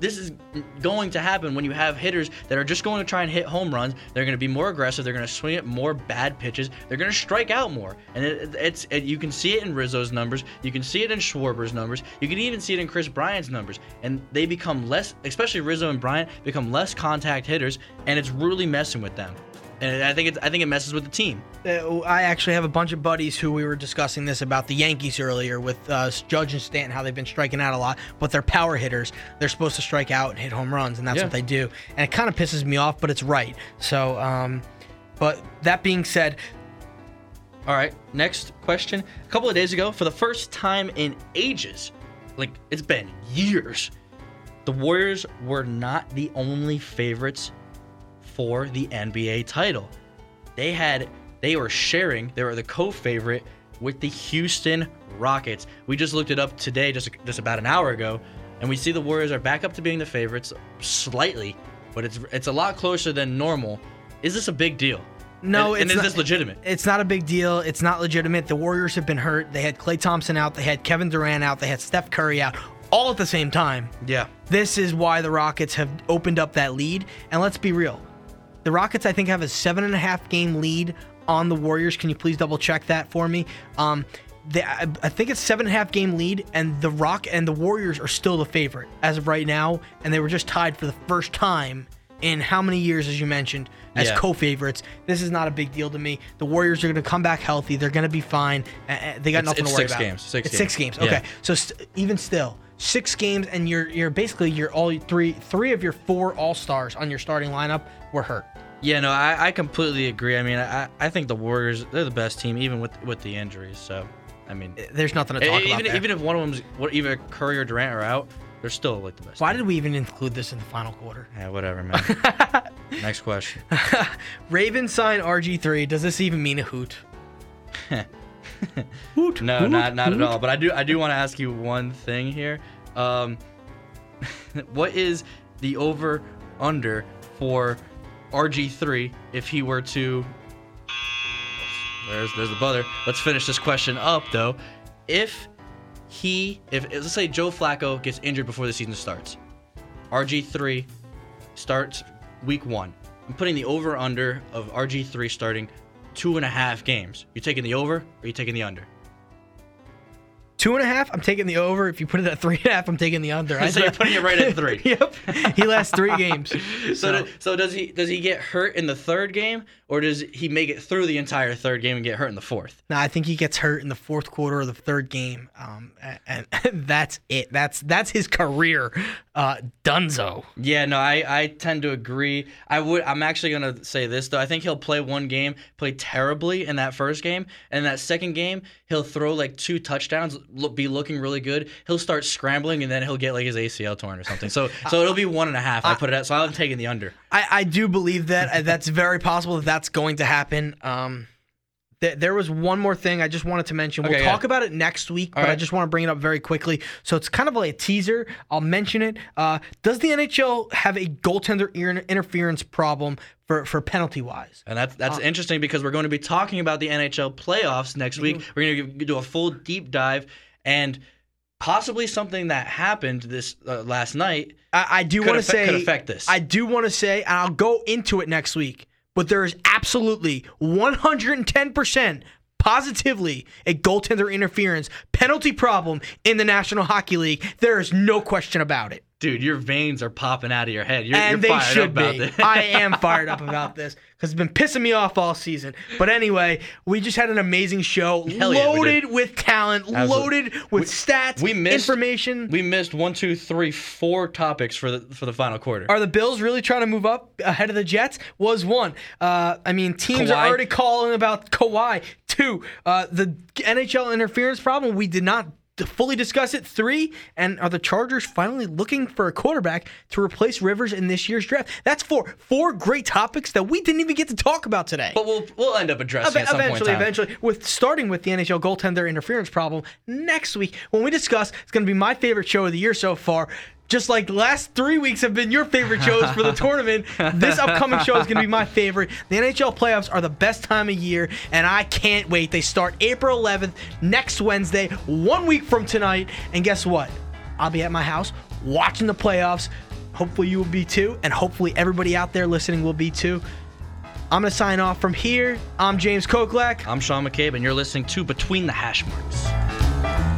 This is going to happen when you have hitters that are just going to try and hit home runs. They're going to be more aggressive. They're going to swing at more bad pitches. They're going to strike out more. And it, it's it, you can see it in Rizzo's numbers. You can see it in Schwarber's numbers. You can even see it in Kris Bryant's numbers. And they become less, especially Rizzo and Bryant, become less contact hitters, and it's really messing with them. And I think it's I think it messes with the team. Uh, I actually have a bunch of buddies who we were discussing this about the Yankees earlier with uh, Judge and Stanton, how they've been striking out a lot, but they're power hitters. They're supposed to strike out and hit home runs, and that's Yeah. what they do. And it kind of pisses me off, but it's right. So, um, but that being said, All right, next question. A couple of days ago, for the first time in ages, like it's been years, the Warriors were not the only favorites for the NBA title. They had they were sharing, they were the co-favorite with the Houston Rockets. We just looked it up today just just about an hour ago, and we see the Warriors are back up to being the favorites slightly, but it's it's a lot closer than normal. Is this a big deal? no, and, it's and is not, this legitimate? It's not a big deal. It's not legitimate. The Warriors have been hurt. They had Klay Thompson out. They had Kevin Durant out. They had Steph Curry out, all at the same time. Yeah. This is why the Rockets have opened up that lead. And let's be real. The Rockets, I think, have a seven and a half game lead on the Warriors. Can you please double check that for me? Um, they, I, I think it's seven and a half game lead, and the Rock and the Warriors are still the favorite as of right now, and they were just tied for the first time in how many years, as you mentioned, as Yeah. co-favorites. This is not a big deal to me. The Warriors are going to come back healthy. They're going to be fine. Uh, uh, they got It's- nothing it's to worry six about. games. Six it's six games. games. Okay, Yeah. so st- even still, six games, and you're you're basically you're all three three of your four All Stars on your starting lineup were hurt. Yeah, no, I, I completely agree. I mean, I, I think the Warriors they're the best team, even with with the injuries. So, I mean, eh, There's nothing to eh, talk eh, even about there. even if one of them's what either Curry or Durant are out, they're still like the best. Why did we even include this in the final quarter? Yeah, whatever, man. Next question. Ravens sign RG3. Does this even mean a hoot? no, not not at all. But I do I do want to ask you one thing here. Um, what is the over under for RG3 if he were to? There's there's the buzzer. Let's finish this question up though. If he if let's say Joe Flacco gets injured before the season starts, RG3 starts week one. I'm putting the over under of RG3 starting two and a half games. You taking the over or you taking the under? Two and a half. I'm taking the over. If you put it at three and a half, I'm taking the under. so you're putting it right at three. yep. He lasts three games. So, So, do- so does he does he get hurt in the third game or does he make it through the entire third game and get hurt in the fourth? No, I think he gets hurt in the fourth quarter of the third game, um, a- and, that's it. That's that's his career, uh, Dunzo. Yeah, no, I, I tend to agree. I would I'm actually gonna say this though. I think he'll play one game, play terribly in that first game, and that second game he'll throw like two touchdowns, look, be looking really good. He'll start scrambling and then he'll get like his ACL torn or something. So so it'll be one and a half. I put it at so I'm taking the under. I, I do believe that uh, that's very possible that that's going to happen. Um, there was one more thing I just wanted to mention. We'll Okay, yeah. talk about it next week, All but I just want to bring it up very quickly. So it's kind of like a teaser. I'll mention it. Uh, does the NHL have a goaltender interference problem for, for penalty wise? And that's Uh, that's interesting because we're going to be talking about the NHL playoffs next week. Mm-hmm. We're going to do a full deep dive and possibly something that happened this uh, last night. I, I do want to say could affect this. I do want to say, and I'll go into it next week. But there is absolutely 110% positively a goaltender interference penalty problem in the National Hockey League. There is no question about it. Dude, your veins are popping out of your head. You're, and you're they fired should up about be. this. I am fired up about this because it's been pissing me off all season. But anyway, we just had an amazing show, Hell loaded did. with talent, Absolutely. loaded with stats, we missed information. We missed one, two, three, four topics for the for the final quarter. Are the Bills really trying to move up ahead of the Jets? Was one. Uh, I mean, teams are already calling about Kawhi. Two, uh, the NHL interference problem. We did not fully discuss it. Three, and are the Chargers finally looking for a quarterback to replace Rivers in this year's draft? That's four. Four great topics that we didn't even get to talk about today. but we'll we'll end up addressing Ev- at some eventually, point in time. eventually, with starting with the NHL goaltender interference problem next week when we discuss. It's going to be my favorite show of the year so far. Just like the last three weeks have been your favorite shows for the tournament, this upcoming show is going to be my favorite. The NHL playoffs are the best time of year, and I can't wait. They start April 11th, next Wednesday, one week from tonight. And guess what? I'll be at my house watching the playoffs. Hopefully, you will be too, and hopefully, everybody out there listening will be too. I'm going to sign off from here. I'm James Koklak. I'm Sean McCabe, and you're listening to Between the Hashmarks.